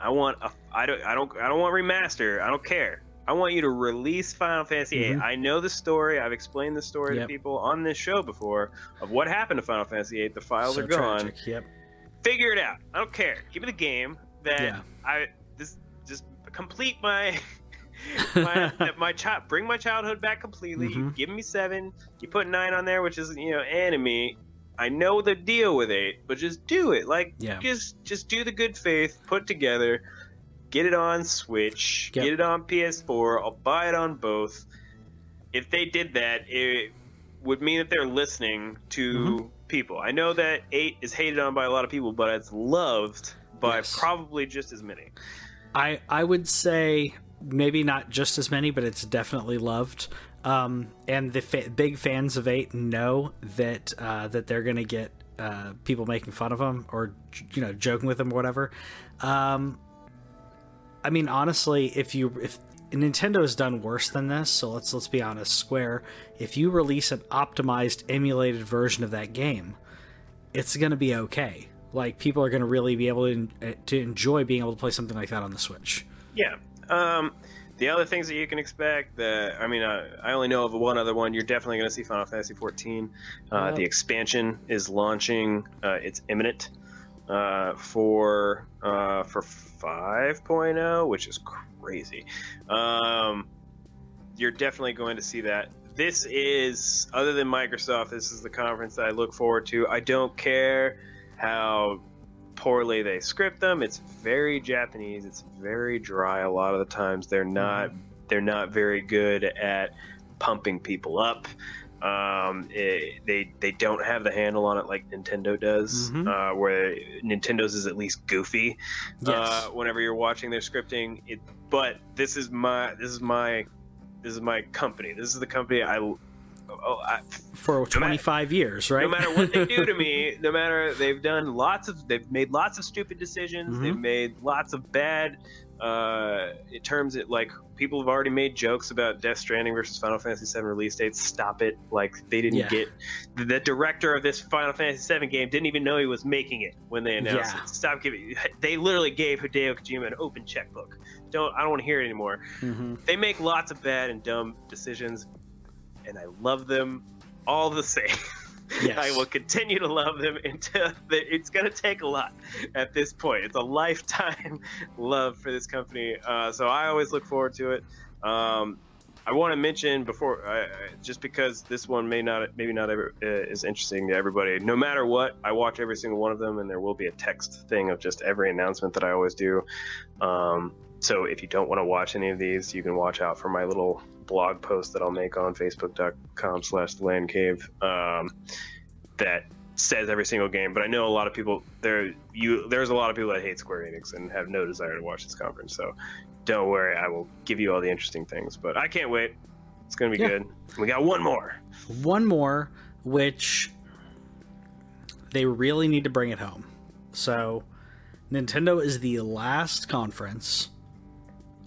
[SPEAKER 2] I want a. I don't. I don't. I don't want remaster. I don't care. I want you to release Final Fantasy VIII.
[SPEAKER 1] Mhm.
[SPEAKER 2] I know the story. I've explained the story
[SPEAKER 1] Yep.
[SPEAKER 2] to people on this show before of what happened to Final Fantasy VIII. The files
[SPEAKER 1] So
[SPEAKER 2] are gone.
[SPEAKER 1] tragic. Yep.
[SPEAKER 2] Figure it out. I don't care. Give me the game that
[SPEAKER 1] Yeah.
[SPEAKER 2] I this just complete my my my child bring my childhood back completely. You
[SPEAKER 1] Mhm.
[SPEAKER 2] give me seven. You put nine on there, which is you know enemy. I know the deal with eight, but just do it. Like
[SPEAKER 1] Yeah.
[SPEAKER 2] just just do the good faith. Put together. Get it on Switch.
[SPEAKER 1] Yep.
[SPEAKER 2] Get it on PS4. I'll buy it on both. If they did that, it would mean that they're listening to
[SPEAKER 1] Mm-hmm.
[SPEAKER 2] people. I know that eight is hated on by a lot of people, but it's loved by
[SPEAKER 1] Yes.
[SPEAKER 2] probably just as many.
[SPEAKER 1] I I would say maybe not just as many, but it's definitely loved. Um, and the fa- big fans of eight know that uh, that they're gonna get uh, people making fun of them or you know joking with them or whatever. Um, I mean, honestly, if you if Nintendo has done worse than this, so let's let's be honest. Square, if you release an optimized, emulated version of that game, it's going to be okay. Like people are going to really be able to to enjoy being able to play something like that on the Switch.
[SPEAKER 2] Yeah. Um, the other things that you can expect, that I mean, uh, I only know of one other one. You're definitely going to see Final Fantasy 14. Uh. The expansion is launching. Uh, it's imminent uh, for uh, for 5.0, which is crazy. Um, you're definitely going to see that. This is, other than Microsoft, this is the conference that I look forward to. I don't care how poorly they script them. It's very Japanese. It's very dry a lot of the times. They're not they're not very good at pumping people up. Um, it- they they don't have the handle on it like Nintendo does,
[SPEAKER 1] Mhm.
[SPEAKER 2] uh, where Nintendo's is at least goofy.
[SPEAKER 1] Yes.
[SPEAKER 2] Uh, whenever you're watching their scripting, it. But this is my this is my this is my company. This is the company I. Oh, I,
[SPEAKER 1] for 25 years, right?
[SPEAKER 2] no matter what they do to me, no matter they've done lots of they've made lots of stupid decisions.
[SPEAKER 1] Mhm.
[SPEAKER 2] They've made lots of bad uh in terms of like people have already made jokes about Death Stranding versus Final Fantasy VII release dates. Stop it! Like they didn't
[SPEAKER 1] Yeah.
[SPEAKER 2] get the, the director of this Final Fantasy VII game didn't even know he was making it when they announced
[SPEAKER 1] Yeah.
[SPEAKER 2] it. Stop giving. They literally gave Hideo Kojima an open checkbook. Don't I don't want to hear it anymore
[SPEAKER 1] Mhm.
[SPEAKER 2] they make lots of bad and dumb decisions, and I love them all the same.
[SPEAKER 1] Yes.
[SPEAKER 2] I will continue to love them until the, it's going to take a lot at this point. It's a lifetime love for this company, uh, so I always look forward to it. Um, I want to mention before, I, I- just because this one may not, maybe not ever, uh, is interesting to everybody. No matter what, I watch every single one of them, and there will be a text thing of just every announcement that I always do. Um, so if you don't want to watch any of these, you can watch out for my little blog post that I'll make on facebook.com slash the land cave um, that says every single game. But I know a lot of people there you there's a lot of people that hate Square Enix and have no desire to watch this conference. So don't worry, I will give you all the interesting things. But I can't wait. It's gonna be
[SPEAKER 1] Yeah.
[SPEAKER 2] good. We got one more.
[SPEAKER 1] One more, which they really need to bring it home. So, Nintendo is the last conference.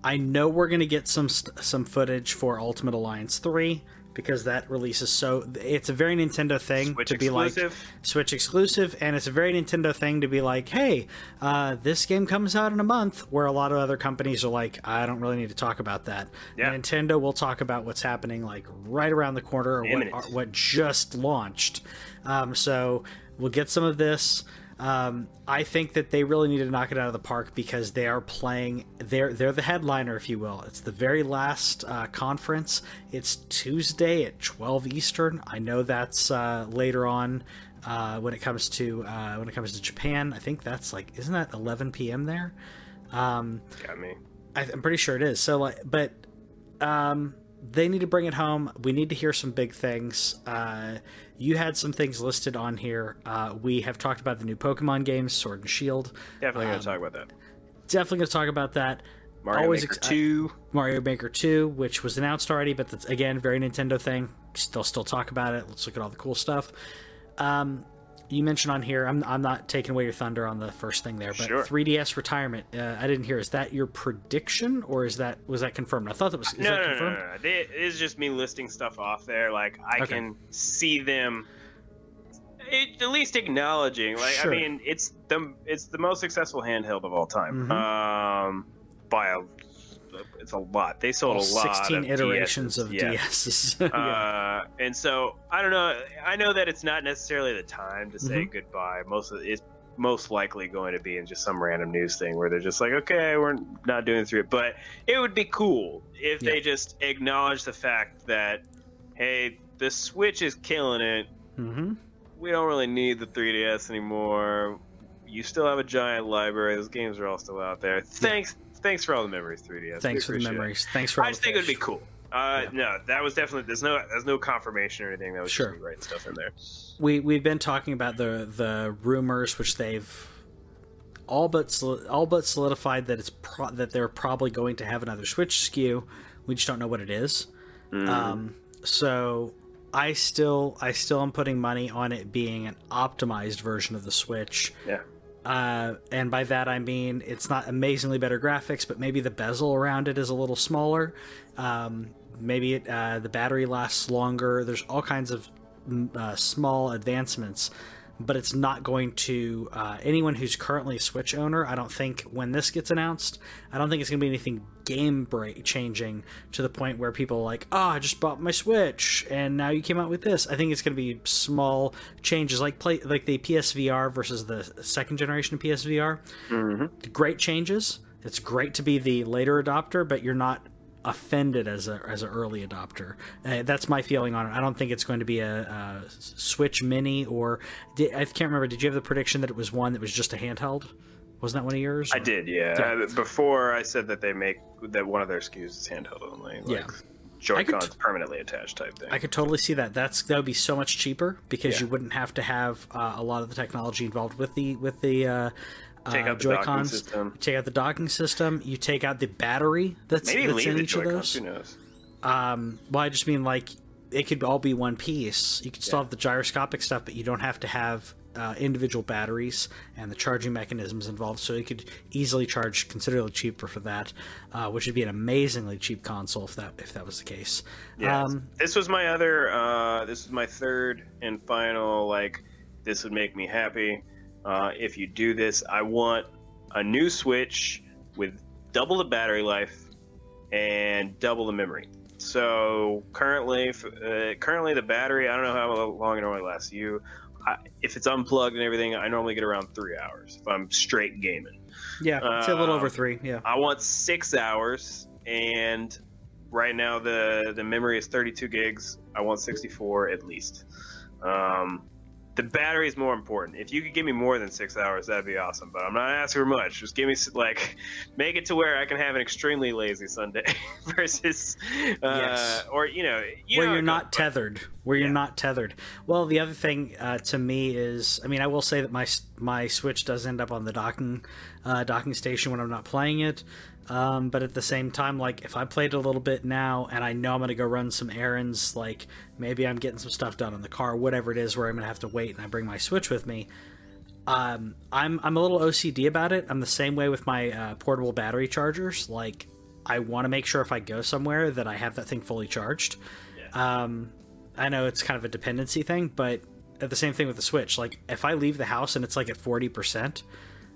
[SPEAKER 1] I know we're going to get some st- some footage for Ultimate Alliance 3 because that releases so. It's a very Nintendo thing
[SPEAKER 2] Switch
[SPEAKER 1] to be
[SPEAKER 2] exclusive.
[SPEAKER 1] like Switch exclusive, and it's a very Nintendo thing to be like, hey, uh, this game comes out in a month, where a lot of other companies are like, I don't really need to talk about that.
[SPEAKER 2] Yeah.
[SPEAKER 1] Nintendo will talk about what's happening like right around the corner or what, what just launched. Um, so we'll get some of this. Um, I think that they really need to knock it out of the park because they are playing. They're they're the headliner, if you will. It's the very last uh, conference. It's Tuesday at twelve Eastern. I know that's uh, later on uh, when it comes to uh, when it comes to Japan. I think that's like isn't that eleven p.m. there? Um,
[SPEAKER 2] Got me.
[SPEAKER 1] I, I'm pretty sure it is. So like, but um, they need to bring it home. We need to hear some big things. You had some things listed on here. Uh, we have talked about the new Pokemon games, Sword and Shield.
[SPEAKER 2] Definitely
[SPEAKER 1] Um,
[SPEAKER 2] gonna talk about that.
[SPEAKER 1] Definitely going to talk about that.
[SPEAKER 2] Mario
[SPEAKER 1] always
[SPEAKER 2] Maker
[SPEAKER 1] ex-
[SPEAKER 2] Two.
[SPEAKER 1] Mario Maker 2, which was announced already, but that's again very Nintendo thing. They'll still talk about it. Let's look at all the cool stuff. Um, you mentioned on here. I'm, I'm not taking away your thunder on the first thing there, but
[SPEAKER 2] Sure.
[SPEAKER 1] 3DS retirement. Uh, I didn't hear. Is that your prediction, or is that was that confirmed? I thought that was. Is
[SPEAKER 2] no,
[SPEAKER 1] that
[SPEAKER 2] no, no,
[SPEAKER 1] confirmed?
[SPEAKER 2] no, no. They- It's just me listing stuff off there. Like I
[SPEAKER 1] Okay.
[SPEAKER 2] can see them it, at least acknowledging. Like
[SPEAKER 1] Sure.
[SPEAKER 2] I mean, it's the it's the most successful handheld of all time.
[SPEAKER 1] Mhm.
[SPEAKER 2] Um, by a it's a lot. They sold a lot.
[SPEAKER 1] 16
[SPEAKER 2] of
[SPEAKER 1] iterations
[SPEAKER 2] DSs.
[SPEAKER 1] of
[SPEAKER 2] yeah.
[SPEAKER 1] DSs. Yeah.
[SPEAKER 2] Uh, and so I don't know. I know that it's not necessarily the time to say
[SPEAKER 1] Mhm.
[SPEAKER 2] goodbye. Most of it's most likely going to be in just some random news thing where they're just like, okay, we're not doing through it. But it would be cool if
[SPEAKER 1] Yeah.
[SPEAKER 2] they just acknowledge the fact that, hey, the Switch is killing it.
[SPEAKER 1] hmm
[SPEAKER 2] We don't really need the 3DS anymore. You still have a giant library. Those games are all still out there. Thanks, thanks for all the memories, 3DS.
[SPEAKER 1] Thanks for the
[SPEAKER 2] appreciate it.
[SPEAKER 1] memories. Thanks for.
[SPEAKER 2] I
[SPEAKER 1] all
[SPEAKER 2] just think it would be cool. Uh,
[SPEAKER 1] Yeah.
[SPEAKER 2] No, that was definitely there's no there's no confirmation or anything. That was
[SPEAKER 1] Sure.
[SPEAKER 2] writing stuff in there.
[SPEAKER 1] we we've been talking about the the rumors which they've all but all but solidified that it's pro- that they're probably going to have another Switch SKU. We just don't know what it is. Um, so I still I still am putting money on it being an optimized version of the Switch.
[SPEAKER 2] Yeah,
[SPEAKER 1] Uh, and by that I mean it's not amazingly better graphics, but maybe the bezel around it is a little smaller. Um, maybe it, uh, the battery lasts longer. There's all kinds of mm, uh, small advancements, but it's not going to uh, anyone who's currently a Switch owner. I don't think when this gets announced, I don't think it's going to be anything game break changing to the point where people are like, "Oh, I just bought my Switch, and now you came out with this." I think it's going to be small changes, like play like the PSVR versus the second generation of PSVR great changes. It's great to be the later adopter, but you're not offended as a as an early adopter. Uh, that's my feeling on it. I don't think it's going to be a, a Switch Mini or did, I can't remember. Did you have the prediction that it was one that was just a handheld? Wasn't that one of yours?
[SPEAKER 2] I did. Yeah.
[SPEAKER 1] Yeah.
[SPEAKER 2] Uh, before I said that they make that one of their SKUs is handheld only. Like,
[SPEAKER 1] Yeah.
[SPEAKER 2] Joy-Cons
[SPEAKER 1] could-
[SPEAKER 2] permanently attached type thing.
[SPEAKER 1] I could totally see that. That's that would be so much cheaper because
[SPEAKER 2] Yeah.
[SPEAKER 1] you wouldn't have to have uh, a lot of the technology involved with the with the uh,
[SPEAKER 2] Take
[SPEAKER 1] uh,
[SPEAKER 2] out the docking
[SPEAKER 1] Joy-Cons.
[SPEAKER 2] system.
[SPEAKER 1] Take out the docking system. You take out the battery that's,
[SPEAKER 2] Maybe
[SPEAKER 1] that's in
[SPEAKER 2] the
[SPEAKER 1] each of those.
[SPEAKER 2] Who knows?
[SPEAKER 1] Um, well, I just mean like it could all be one piece. You could still
[SPEAKER 2] Yeah.
[SPEAKER 1] have the gyroscopic stuff, but you don't have to have uh, individual batteries and the charging mechanisms involved. So you could easily charge considerably cheaper for that, uh, which would be an amazingly cheap console if that if that was the case.
[SPEAKER 2] Yeah.
[SPEAKER 1] Um,
[SPEAKER 2] this was my other. Uh, this is my third and final. Like, this would make me happy. Uh, if you do this, I want a new Switch with double the battery life and double the memory. So currently, uh, currently the battery. I don't know how long it normally lasts you. I, if it's unplugged and everything, I normally get around three hours if I'm straight gaming.
[SPEAKER 1] yeah, I'd say a little
[SPEAKER 2] Uh,
[SPEAKER 1] over three. Yeah.
[SPEAKER 2] I want six hours, and right now the the memory is 32 gigs. I want 64 at least. Um, the battery is more important. If you could give me more than six hours, that'd be awesome. But I'm not asking for much. Just give me like, make it to where I can have an extremely lazy Sunday versus, uh,
[SPEAKER 1] Yes.
[SPEAKER 2] or you know, you
[SPEAKER 1] where
[SPEAKER 2] know
[SPEAKER 1] you're not
[SPEAKER 2] goes,
[SPEAKER 1] tethered where you're not tethered well the other thing uh, to me is i mean i will say that my my switch does end up on the docking uh, docking station when i'm not playing it um, but at the same time like if i played a little bit now and i know i'm going to go run some errands like maybe i'm getting some stuff done in the car whatever it is where i'm going to have to wait and i bring my switch with me um, I'm I'm a little OCD about it. I'm the same way with my uh, portable battery chargers. Like, I want to make sure if I go somewhere that I have that thing fully charged.
[SPEAKER 2] Yeah.
[SPEAKER 1] Um, I know it's kind of a dependency thing, but at the same thing with the Switch. Like if I leave the house and it's like at forty percent,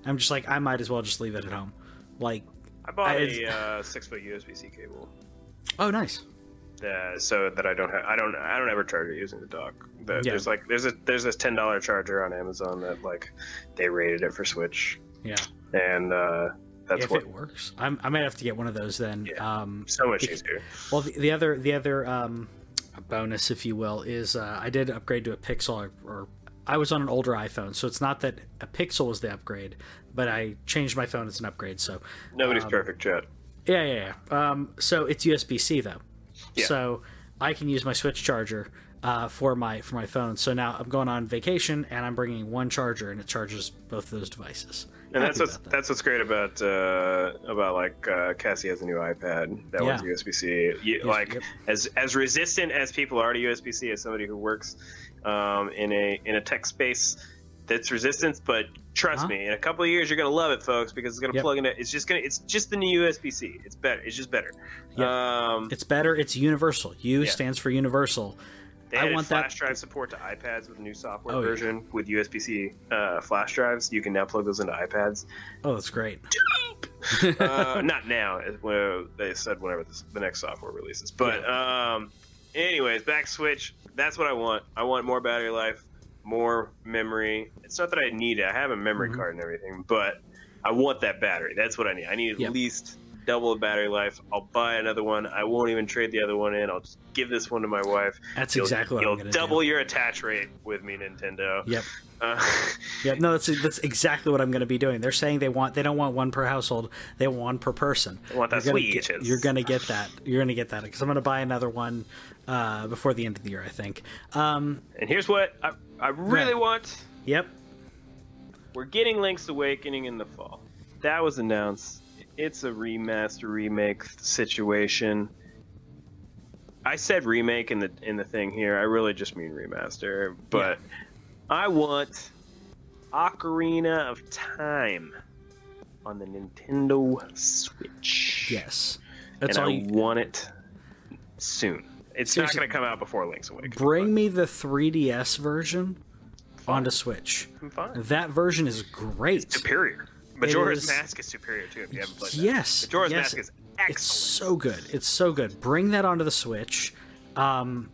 [SPEAKER 1] I'm just like I might as well just leave it at home. Like
[SPEAKER 2] I bought a uh, six foot USB C cable.
[SPEAKER 1] oh nice.
[SPEAKER 2] Uh, so that I don't have, I don't, I don't ever charge it using the dock. The,
[SPEAKER 1] Yeah.
[SPEAKER 2] There's like, there's a, there's this ten dollar charger on Amazon that like, they rated it for Switch,
[SPEAKER 1] Yeah,
[SPEAKER 2] and uh, that's
[SPEAKER 1] if
[SPEAKER 2] what
[SPEAKER 1] it works, I'm, I might have to get one of those then.
[SPEAKER 2] Yeah.
[SPEAKER 1] Um,
[SPEAKER 2] so much
[SPEAKER 1] Bec-
[SPEAKER 2] easier.
[SPEAKER 1] Well, the, the other the other um, bonus, if you will, is uh, I did upgrade to a Pixel, or, or I was on an older iPhone, so it's not that a Pixel was the upgrade, but I changed my phone as an upgrade. So
[SPEAKER 2] Nobody's
[SPEAKER 1] um,
[SPEAKER 2] perfect, Chet.
[SPEAKER 1] yeah, yeah, yeah. Um, so it's USB C though,
[SPEAKER 2] Yeah.
[SPEAKER 1] so I can use my Switch charger. Uh, for my for my phone, so now I'm going on vacation and I'm bringing one charger and it charges both of those devices.
[SPEAKER 2] And that's what's
[SPEAKER 1] that.
[SPEAKER 2] that's what's great about uh, about like uh, Cassie has a new iPad that
[SPEAKER 1] Yeah.
[SPEAKER 2] was USB C. Like
[SPEAKER 1] yep.
[SPEAKER 2] as as resistant as people are to USB C, as somebody who works um, in a in a tech space, that's resistance. But trust
[SPEAKER 1] Uh-huh.
[SPEAKER 2] me, in a couple of years, you're gonna love it, folks, because it's gonna
[SPEAKER 1] Yep.
[SPEAKER 2] plug into. It's just gonna. It's just the new USB C. It's better. It's just better.
[SPEAKER 1] Yep.
[SPEAKER 2] Um,
[SPEAKER 1] It's better. It's universal. U
[SPEAKER 2] Yeah.
[SPEAKER 1] stands for universal.
[SPEAKER 2] They
[SPEAKER 1] I want that-
[SPEAKER 2] flash drive support to iPads with a new software
[SPEAKER 1] Oh, yeah.
[SPEAKER 2] version with USB-C uh, flash drives. You can now plug those into iPads.
[SPEAKER 1] Oh, that's great.
[SPEAKER 2] uh, not now. well, They said whenever this, the next software releases. But um, anyways, back Switch. That's what I want. I want more battery life, more memory. It's not that I need it. I have a memory
[SPEAKER 1] Mhm.
[SPEAKER 2] card and everything, but I want that battery. That's what I need. I need at
[SPEAKER 1] Yep.
[SPEAKER 2] least double the battery life. I'll buy another one. I won't even trade the other one in. I'll just give this one to my wife.
[SPEAKER 1] That's
[SPEAKER 2] You'll-
[SPEAKER 1] exactly what
[SPEAKER 2] you'll
[SPEAKER 1] I'm going to
[SPEAKER 2] double
[SPEAKER 1] do.
[SPEAKER 2] your attach rate with me, Nintendo.
[SPEAKER 1] Yep.
[SPEAKER 2] Uh,
[SPEAKER 1] Yep. No, that's that's exactly what I'm going to be doing. They're saying they want they don't want one per household. They want one per person.
[SPEAKER 2] They want that
[SPEAKER 1] You're gonna get- You're going to get that. You're going to get that because I'm going to buy another one uh, before the end of the year. I think. Um,
[SPEAKER 2] and here's what I, I really
[SPEAKER 1] Yeah.
[SPEAKER 2] want.
[SPEAKER 1] yep.
[SPEAKER 2] We're getting Link's Awakening in the fall. That was announced. It's a remaster remake situation. I said remake in the in the thing here. I really just mean remaster, but I want Ocarina of Time on the Nintendo Switch.
[SPEAKER 1] Yes. That's
[SPEAKER 2] and
[SPEAKER 1] all.
[SPEAKER 2] I
[SPEAKER 1] You,
[SPEAKER 2] want it soon. It's
[SPEAKER 1] Seriously.
[SPEAKER 2] not going to come out before Link's Awakening.
[SPEAKER 1] bring me the 3DS version onto Switch.
[SPEAKER 2] I'm fine.
[SPEAKER 1] That version is great.
[SPEAKER 2] superior. Majora's
[SPEAKER 1] is-
[SPEAKER 2] Mask is superior too. If you haven't played that.
[SPEAKER 1] Yes.
[SPEAKER 2] Majora's
[SPEAKER 1] yes.
[SPEAKER 2] Mask is
[SPEAKER 1] It's so good. It's so good. Bring that onto the Switch. Um,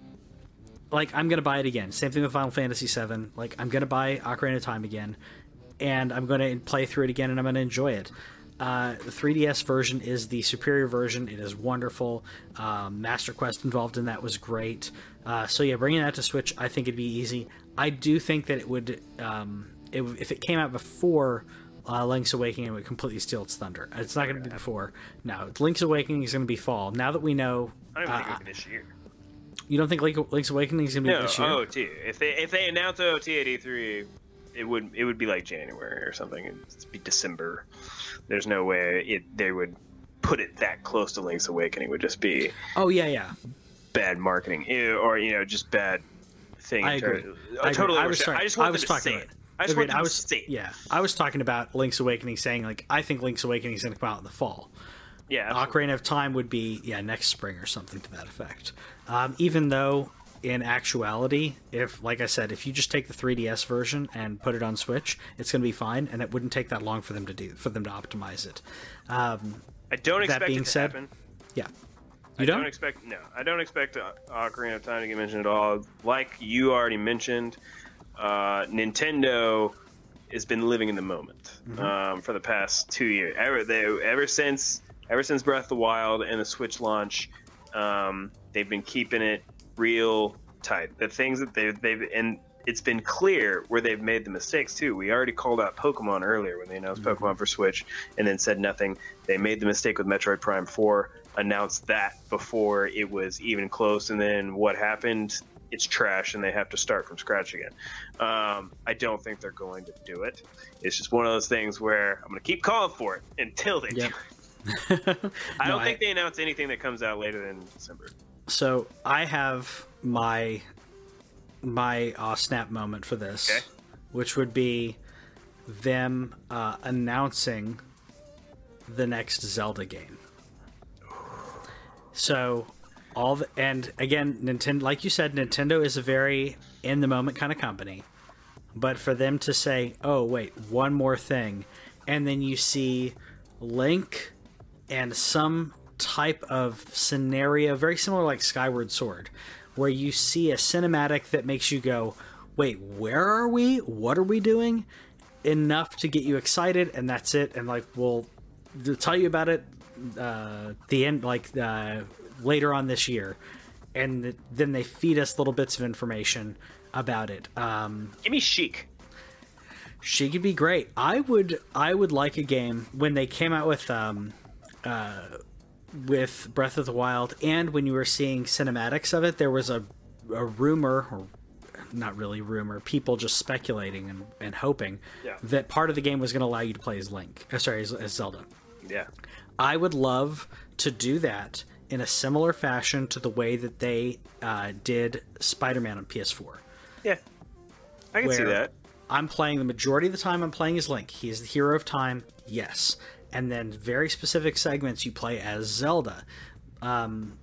[SPEAKER 1] like I'm gonna buy it again. Same thing with Final Fantasy VII. Like I'm gonna buy Ocarina of Time again, and I'm gonna play through it again, and I'm gonna enjoy it. Uh, the 3DS version is the superior version. It is wonderful. Um, Master Quest involved in that was great. Uh, so yeah, bringing that to Switch, I think it'd be easy. I do think that it would, um, it, if it came out before uh, Link's Awakening, it would completely steal its thunder. It's not going to be before. No, Link's Awakening is going to be fall. Now that we know,
[SPEAKER 2] I don't even
[SPEAKER 1] uh,
[SPEAKER 2] think it'll be this year.
[SPEAKER 1] you don't think Link, Link's Awakening is going to be
[SPEAKER 2] No,
[SPEAKER 1] this year?
[SPEAKER 2] OOT. If they if they announce OOT at E3, it would it would be like January or something. It'd be December. There's no way it they would put it that close to Link's Awakening. It would just be
[SPEAKER 1] Oh yeah, yeah.
[SPEAKER 2] bad marketing or you know just bad thing.
[SPEAKER 1] I agree.
[SPEAKER 2] I
[SPEAKER 1] I
[SPEAKER 2] totally.
[SPEAKER 1] agree. I was sorry.
[SPEAKER 2] I just
[SPEAKER 1] I was talking about
[SPEAKER 2] it. I just
[SPEAKER 1] Agreed. I was
[SPEAKER 2] say it.
[SPEAKER 1] yeah. I was talking about Link's Awakening, saying like I think Link's Awakening is going to come out in the fall.
[SPEAKER 2] Yeah. absolutely.
[SPEAKER 1] Ocarina of Time would be yeah next spring or something to that effect. Um, even though in actuality, if like I said, if you just take the 3DS version and put it on Switch, it's going to be fine, and it wouldn't take that long for them to do for them to optimize it. Um,
[SPEAKER 2] I don't expect that being
[SPEAKER 1] said,
[SPEAKER 2] happen.
[SPEAKER 1] yeah,
[SPEAKER 2] I don't
[SPEAKER 1] don't.
[SPEAKER 2] expect no. I don't expect uh, Ocarina of Time to get mentioned at all. Like you already mentioned, uh, Nintendo has been living in the moment
[SPEAKER 1] Mm-hmm.
[SPEAKER 2] um, for the past two years. Ever they ever since ever since Breath of the Wild and the Switch launch, um, they've been keeping it real tight. The things that they've they've and it's been clear where they've made the mistakes too. We already called out Pokemon earlier when they announced
[SPEAKER 1] Mm-hmm.
[SPEAKER 2] Pokemon for Switch and then said nothing. They made the mistake with Metroid Prime 4, announced that before it was even close, and then what happened? It's trash, and they have to start from scratch again. Um, I don't think they're going to do it. It's just one of those things where I'm going to keep calling for it until they
[SPEAKER 1] Yep.
[SPEAKER 2] do it. I
[SPEAKER 1] No,
[SPEAKER 2] don't think they announce anything that comes out later than December.
[SPEAKER 1] So I have my my uh, snap moment for this,
[SPEAKER 2] Okay.
[SPEAKER 1] which would be them uh, announcing the next Zelda game. So all the, and again, Nintendo, like you said, Nintendo is a very in the moment kind of company. But for them to say, "Oh, wait, one more thing," and then you see Link and some type of scenario very similar like Skyward Sword, where you see a cinematic that makes you go, "Wait, where are we? What are we doing?" Enough to get you excited, and that's it. And like, we'll tell you about it uh, the end, like uh, later on this year, and then they feed us little bits of information about it. Um,
[SPEAKER 2] Give me Sheik.
[SPEAKER 1] She could be great. I would I would like a game when they came out with um uh with Breath of the Wild and when you were seeing cinematics of it, there was a a rumor or not really rumor, people just speculating and, and hoping
[SPEAKER 2] Yeah.
[SPEAKER 1] that part of the game was going to allow you to play as Link. Uh, sorry, as, as Zelda.
[SPEAKER 2] Yeah.
[SPEAKER 1] I would love to do that in a similar fashion to the way that they uh, did Spider-Man on PS4.
[SPEAKER 2] Yeah. I can see that.
[SPEAKER 1] I'm playing the majority of the time. I'm playing as Link. He is the hero of time. Yes, and then very specific segments you play as Zelda. Um,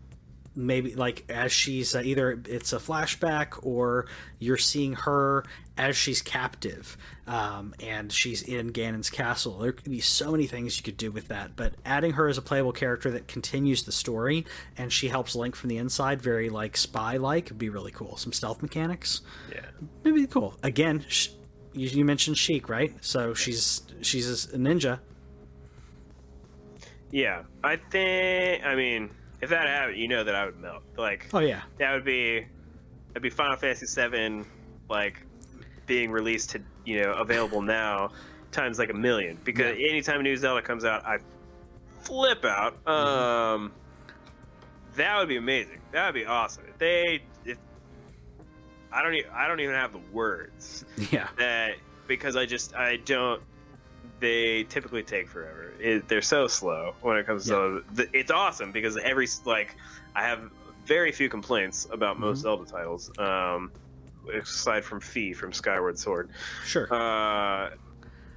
[SPEAKER 1] maybe like as she's uh, either it's a flashback or you're seeing her as she's captive um, and she's in Ganon's castle. There could be so many things you could do with that, but adding her as a playable character that continues the story and she helps Link from the inside, very like spy like, would be really cool. Some stealth mechanics
[SPEAKER 2] Yeah.
[SPEAKER 1] maybe cool. Again, sh- you, you mentioned Sheik, right? So she's she's a ninja.
[SPEAKER 2] Yeah. I think. I mean, if that happened, you know that I would melt. Like
[SPEAKER 1] Oh yeah,
[SPEAKER 2] that would be. That'd be Final Fantasy VII, like being released to you know available now times like a million because anytime a new Zelda comes out, I flip out.
[SPEAKER 1] Mm-hmm.
[SPEAKER 2] Um, that would be amazing. That would be awesome. If they, if I don't, even, I don't even have the words
[SPEAKER 1] yeah,
[SPEAKER 2] that because I just I don't. They typically take forever. It, they're so slow when it comes to. The, it's awesome because every like I have very few complaints about most
[SPEAKER 1] Mhm.
[SPEAKER 2] Zelda titles. Um, aside from Fi from Skyward Sword.
[SPEAKER 1] sure.
[SPEAKER 2] Uh,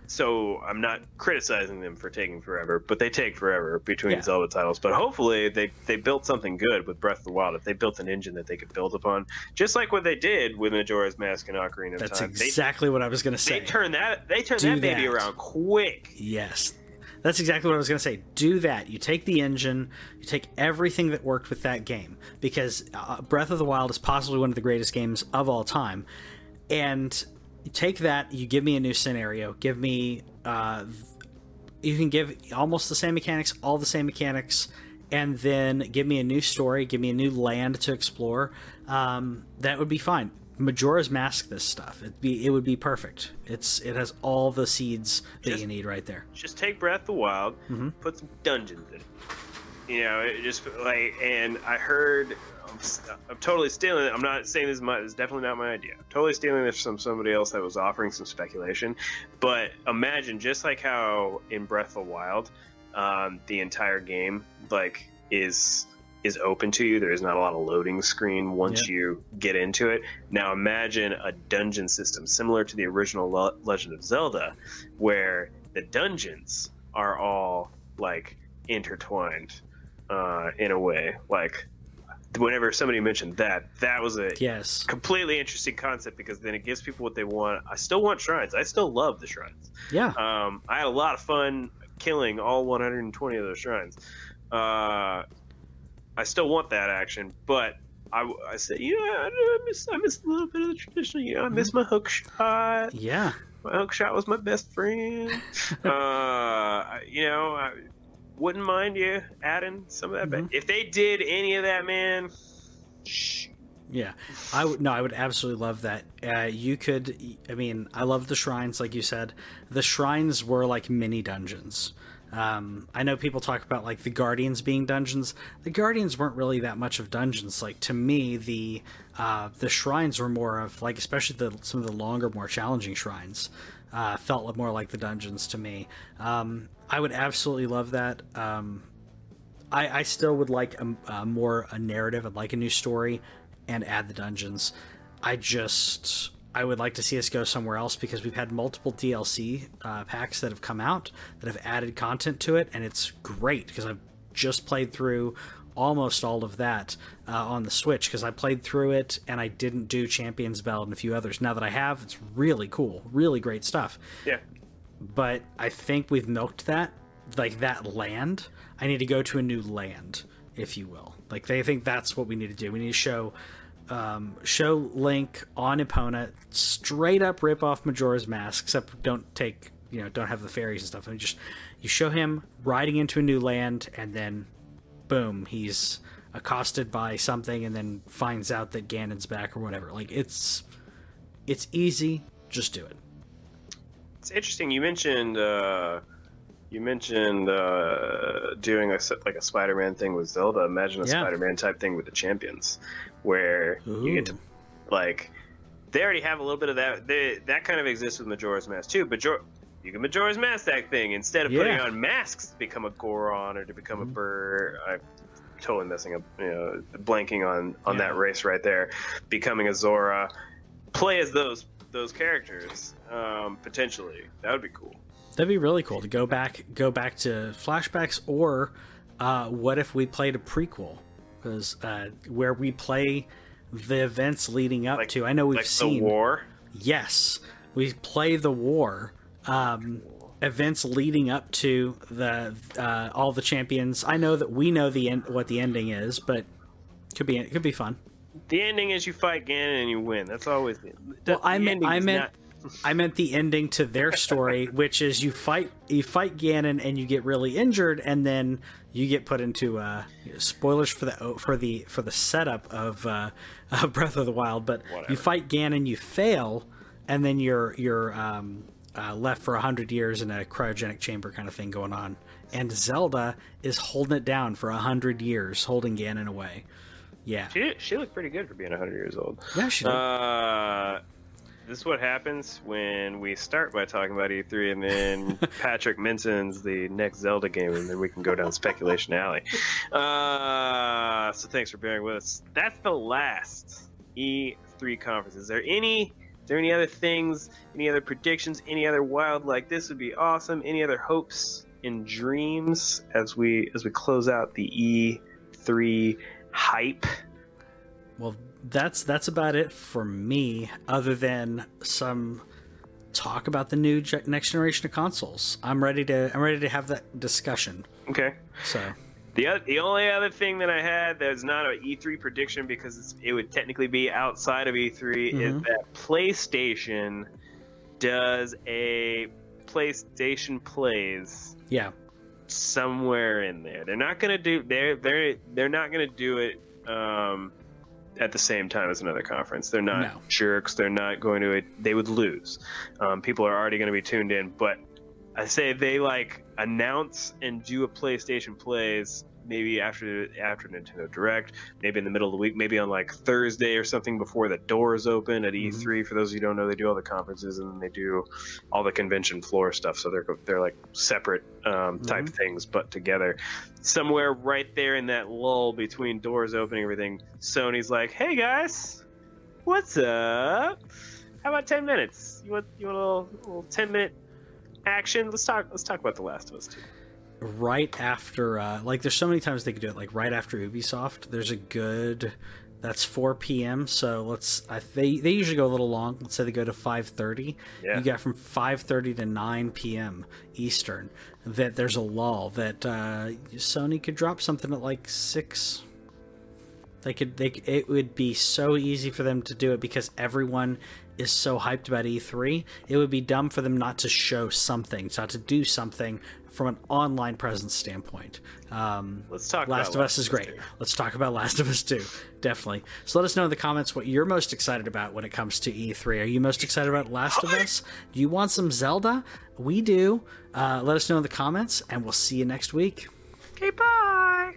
[SPEAKER 2] so I'm not criticizing them for taking forever, but they take forever between
[SPEAKER 1] Yeah.
[SPEAKER 2] Zelda titles. But hopefully they they built something good with Breath of the Wild. If they built an engine that they could build upon, just like what they did with Majora's Mask and Ocarina of
[SPEAKER 1] That's
[SPEAKER 2] Time. They-
[SPEAKER 1] exactly what I was going to say.
[SPEAKER 2] they turn that they turn
[SPEAKER 1] Do
[SPEAKER 2] that baby around quick.
[SPEAKER 1] yes, that's exactly what I was going to say. Do that. You take the engine, you take everything that worked with that game because uh, Breath of the Wild is possibly one of the greatest games of all time, and take that. You give me a new scenario. Give me. Uh, you can give almost the same mechanics, all the same mechanics, and then give me a new story, give me a new land to explore. Um, that would be fine. Majora's Mask this stuff. It'd be it would be perfect. It's it has all the seeds that
[SPEAKER 2] Just-
[SPEAKER 1] you need right there.
[SPEAKER 2] Just take Breath of the Wild,
[SPEAKER 1] Mm-hmm.
[SPEAKER 2] put some dungeons in it. You know, it just like and I heard. I'm, I'm totally stealing it. I'm not saying this is my. It's definitely not my idea. I'm totally stealing this from somebody else that was offering some speculation. But imagine just like how in Breath of the Wild, um, the entire game like is is open to you. There is not a lot of loading screen once
[SPEAKER 1] Yeah.
[SPEAKER 2] you get into it. Now imagine a dungeon system similar to the original Le- Legend of Zelda, where the dungeons are all like intertwined uh, in a way. Like whenever somebody mentioned that, that was a
[SPEAKER 1] Yes.
[SPEAKER 2] completely interesting concept because then it gives people what they want. I still want shrines. I still love the shrines.
[SPEAKER 1] Yeah.
[SPEAKER 2] Um, I had a lot of fun killing all 120 of those shrines. Uh, I still want that action, but I, I said, you know, I, I miss I miss a little bit of the traditional. You know, I miss my hook shot.
[SPEAKER 1] Yeah.
[SPEAKER 2] My hook shot was my best friend. uh, you know, I wouldn't mind you adding some of that.
[SPEAKER 1] Mhm.
[SPEAKER 2] But if they did any of that, man, shh,
[SPEAKER 1] Yeah, I would no, I would absolutely love that. Uh, you could, I mean, I love the shrines, like you said. The shrines were like mini dungeons. Um, I know people talk about like the guardians being dungeons. The guardians weren't really that much of dungeons. Like to me, the uh, the shrines were more of like, especially the some of the longer, more challenging shrines, uh, felt more like the dungeons to me. Um, I would absolutely love that. Um, I, I still would like a, a more a narrative. I'd like a new story, and add the dungeons. I just I would like to see us go somewhere else because we've had multiple DLC uh, packs that have come out that have added content to it, and it's great because I've just played through almost all of that uh, on the Switch because I played through it and I didn't do Champions' Ballad and a few others. Now that I have, it's really cool, really great stuff.
[SPEAKER 2] Yeah.
[SPEAKER 1] But I think we've milked that, like that land. I need to go to a new land, if you will. Like they think that's what we need to do. We need to show um, show Link on Epona, straight up rip off Majora's Mask, except don't take you know don't have the fairies and stuff. I mean, just you show him riding into a new land, and then boom, he's accosted by something, and then finds out that Ganon's back or whatever. Like it's it's easy, just do it.
[SPEAKER 2] It's interesting. You mentioned uh, you mentioned uh, doing a like a Spider-Man thing with Zelda. Imagine a
[SPEAKER 1] Yeah.
[SPEAKER 2] Spider-Man type thing with the champions, where you get to like they already have a little bit of that. They, that kind of exists with Majora's Mask too. But Major- you can Majora's Mask that thing instead of putting on masks to become a Goron or to become a bird. I'm totally messing up, you know, blanking on on
[SPEAKER 1] Yeah.
[SPEAKER 2] that race right there. Becoming a Zora, play as those those characters um, potentially. That would be cool.
[SPEAKER 1] That'd be really cool to go back go back to flashbacks, or uh, what if we played a prequel? Because uh, where we play the events leading up
[SPEAKER 2] Like-
[SPEAKER 1] to. I know we've
[SPEAKER 2] like
[SPEAKER 1] seen
[SPEAKER 2] the war.
[SPEAKER 1] yes, we play the war um, events leading up to the uh, all the champions. I know that we know the end, what the ending is, but could be it could be fun.
[SPEAKER 2] The ending is you fight Ganon and you win. That's always the.
[SPEAKER 1] Well, I
[SPEAKER 2] the
[SPEAKER 1] meant I meant
[SPEAKER 2] not-
[SPEAKER 1] I meant the ending to their story, which is you fight you fight Ganon and you get really injured, and then you get put into uh, spoilers for the for the for the setup of uh, of Breath of the Wild. But
[SPEAKER 2] Whatever.
[SPEAKER 1] you fight Ganon, you fail, and then you're you're um, uh, left for a hundred years in a cryogenic chamber kind of thing going on. And Zelda is holding it down for a hundred years, holding Ganon away. Yeah,
[SPEAKER 2] She, she looked pretty good for being 100 years old.
[SPEAKER 1] yeah, she did.
[SPEAKER 2] Uh, this is what happens when we start by talking about E3 and then Patrick mentions the next Zelda game and then we can go down speculation alley. Uh, so thanks for bearing with us. That's the last E3 conference. Is there any is there any other things, any other predictions, any other wild like this would be awesome? Any other hopes and dreams as we as we close out the E3 hype?
[SPEAKER 1] Well, that's that's about it for me. Other than some talk about the new next generation of consoles, I'm ready to I'm ready to have that discussion.
[SPEAKER 2] Okay.
[SPEAKER 1] So
[SPEAKER 2] The the only other thing that I had that's not an E3 prediction because it's, it would technically be outside of E3 is
[SPEAKER 1] Mhm.
[SPEAKER 2] that PlayStation does a PlayStation Plays
[SPEAKER 1] yeah,
[SPEAKER 2] somewhere in there. They're not gonna do they're they're they're not gonna do it um, at the same time as another conference. They're not
[SPEAKER 1] No.
[SPEAKER 2] jerks. They're not going to. They would lose. Um, people are already going to be tuned in. But I say they like announce and do a PlayStation Plays maybe after after Nintendo Direct, maybe in the middle of the week, maybe on like Thursday or something before the doors open at
[SPEAKER 1] Mhm.
[SPEAKER 2] E3. For those of you who don't know, they do all the conferences and then they do all the convention floor stuff. So they're they're like separate um, type things, but together. Somewhere right there in that lull between doors opening, everything. Sony's like, "Hey guys, what's up? How about ten minutes? You want you want a little, little ten minute action? Let's talk. Let's talk about The Last of Us Two.
[SPEAKER 1] right after uh, like there's so many times they could do it. Like right after Ubisoft, there's a good that's 4 p.m. So let's I, they they usually go a little long. Let's say they go to 5:30.
[SPEAKER 2] Yeah.
[SPEAKER 1] You got from 5:30 to 9 p.m. Eastern. That there's a lull that uh, Sony could drop something at like six. They could they it would be so easy for them to do it because everyone is so hyped about E3. It would be dumb for them not to show something, not to do something from an online presence standpoint. Um,
[SPEAKER 2] Let's talk.
[SPEAKER 1] Last of Us is great. Let's talk about Last of Us 2. Definitely. So let us know in the comments what you're most excited about when it comes to E3. Are you most excited about Last of Us? Do you want some Zelda? We do. Uh, let us know in the comments, and we'll see you next week.
[SPEAKER 2] Okay, bye.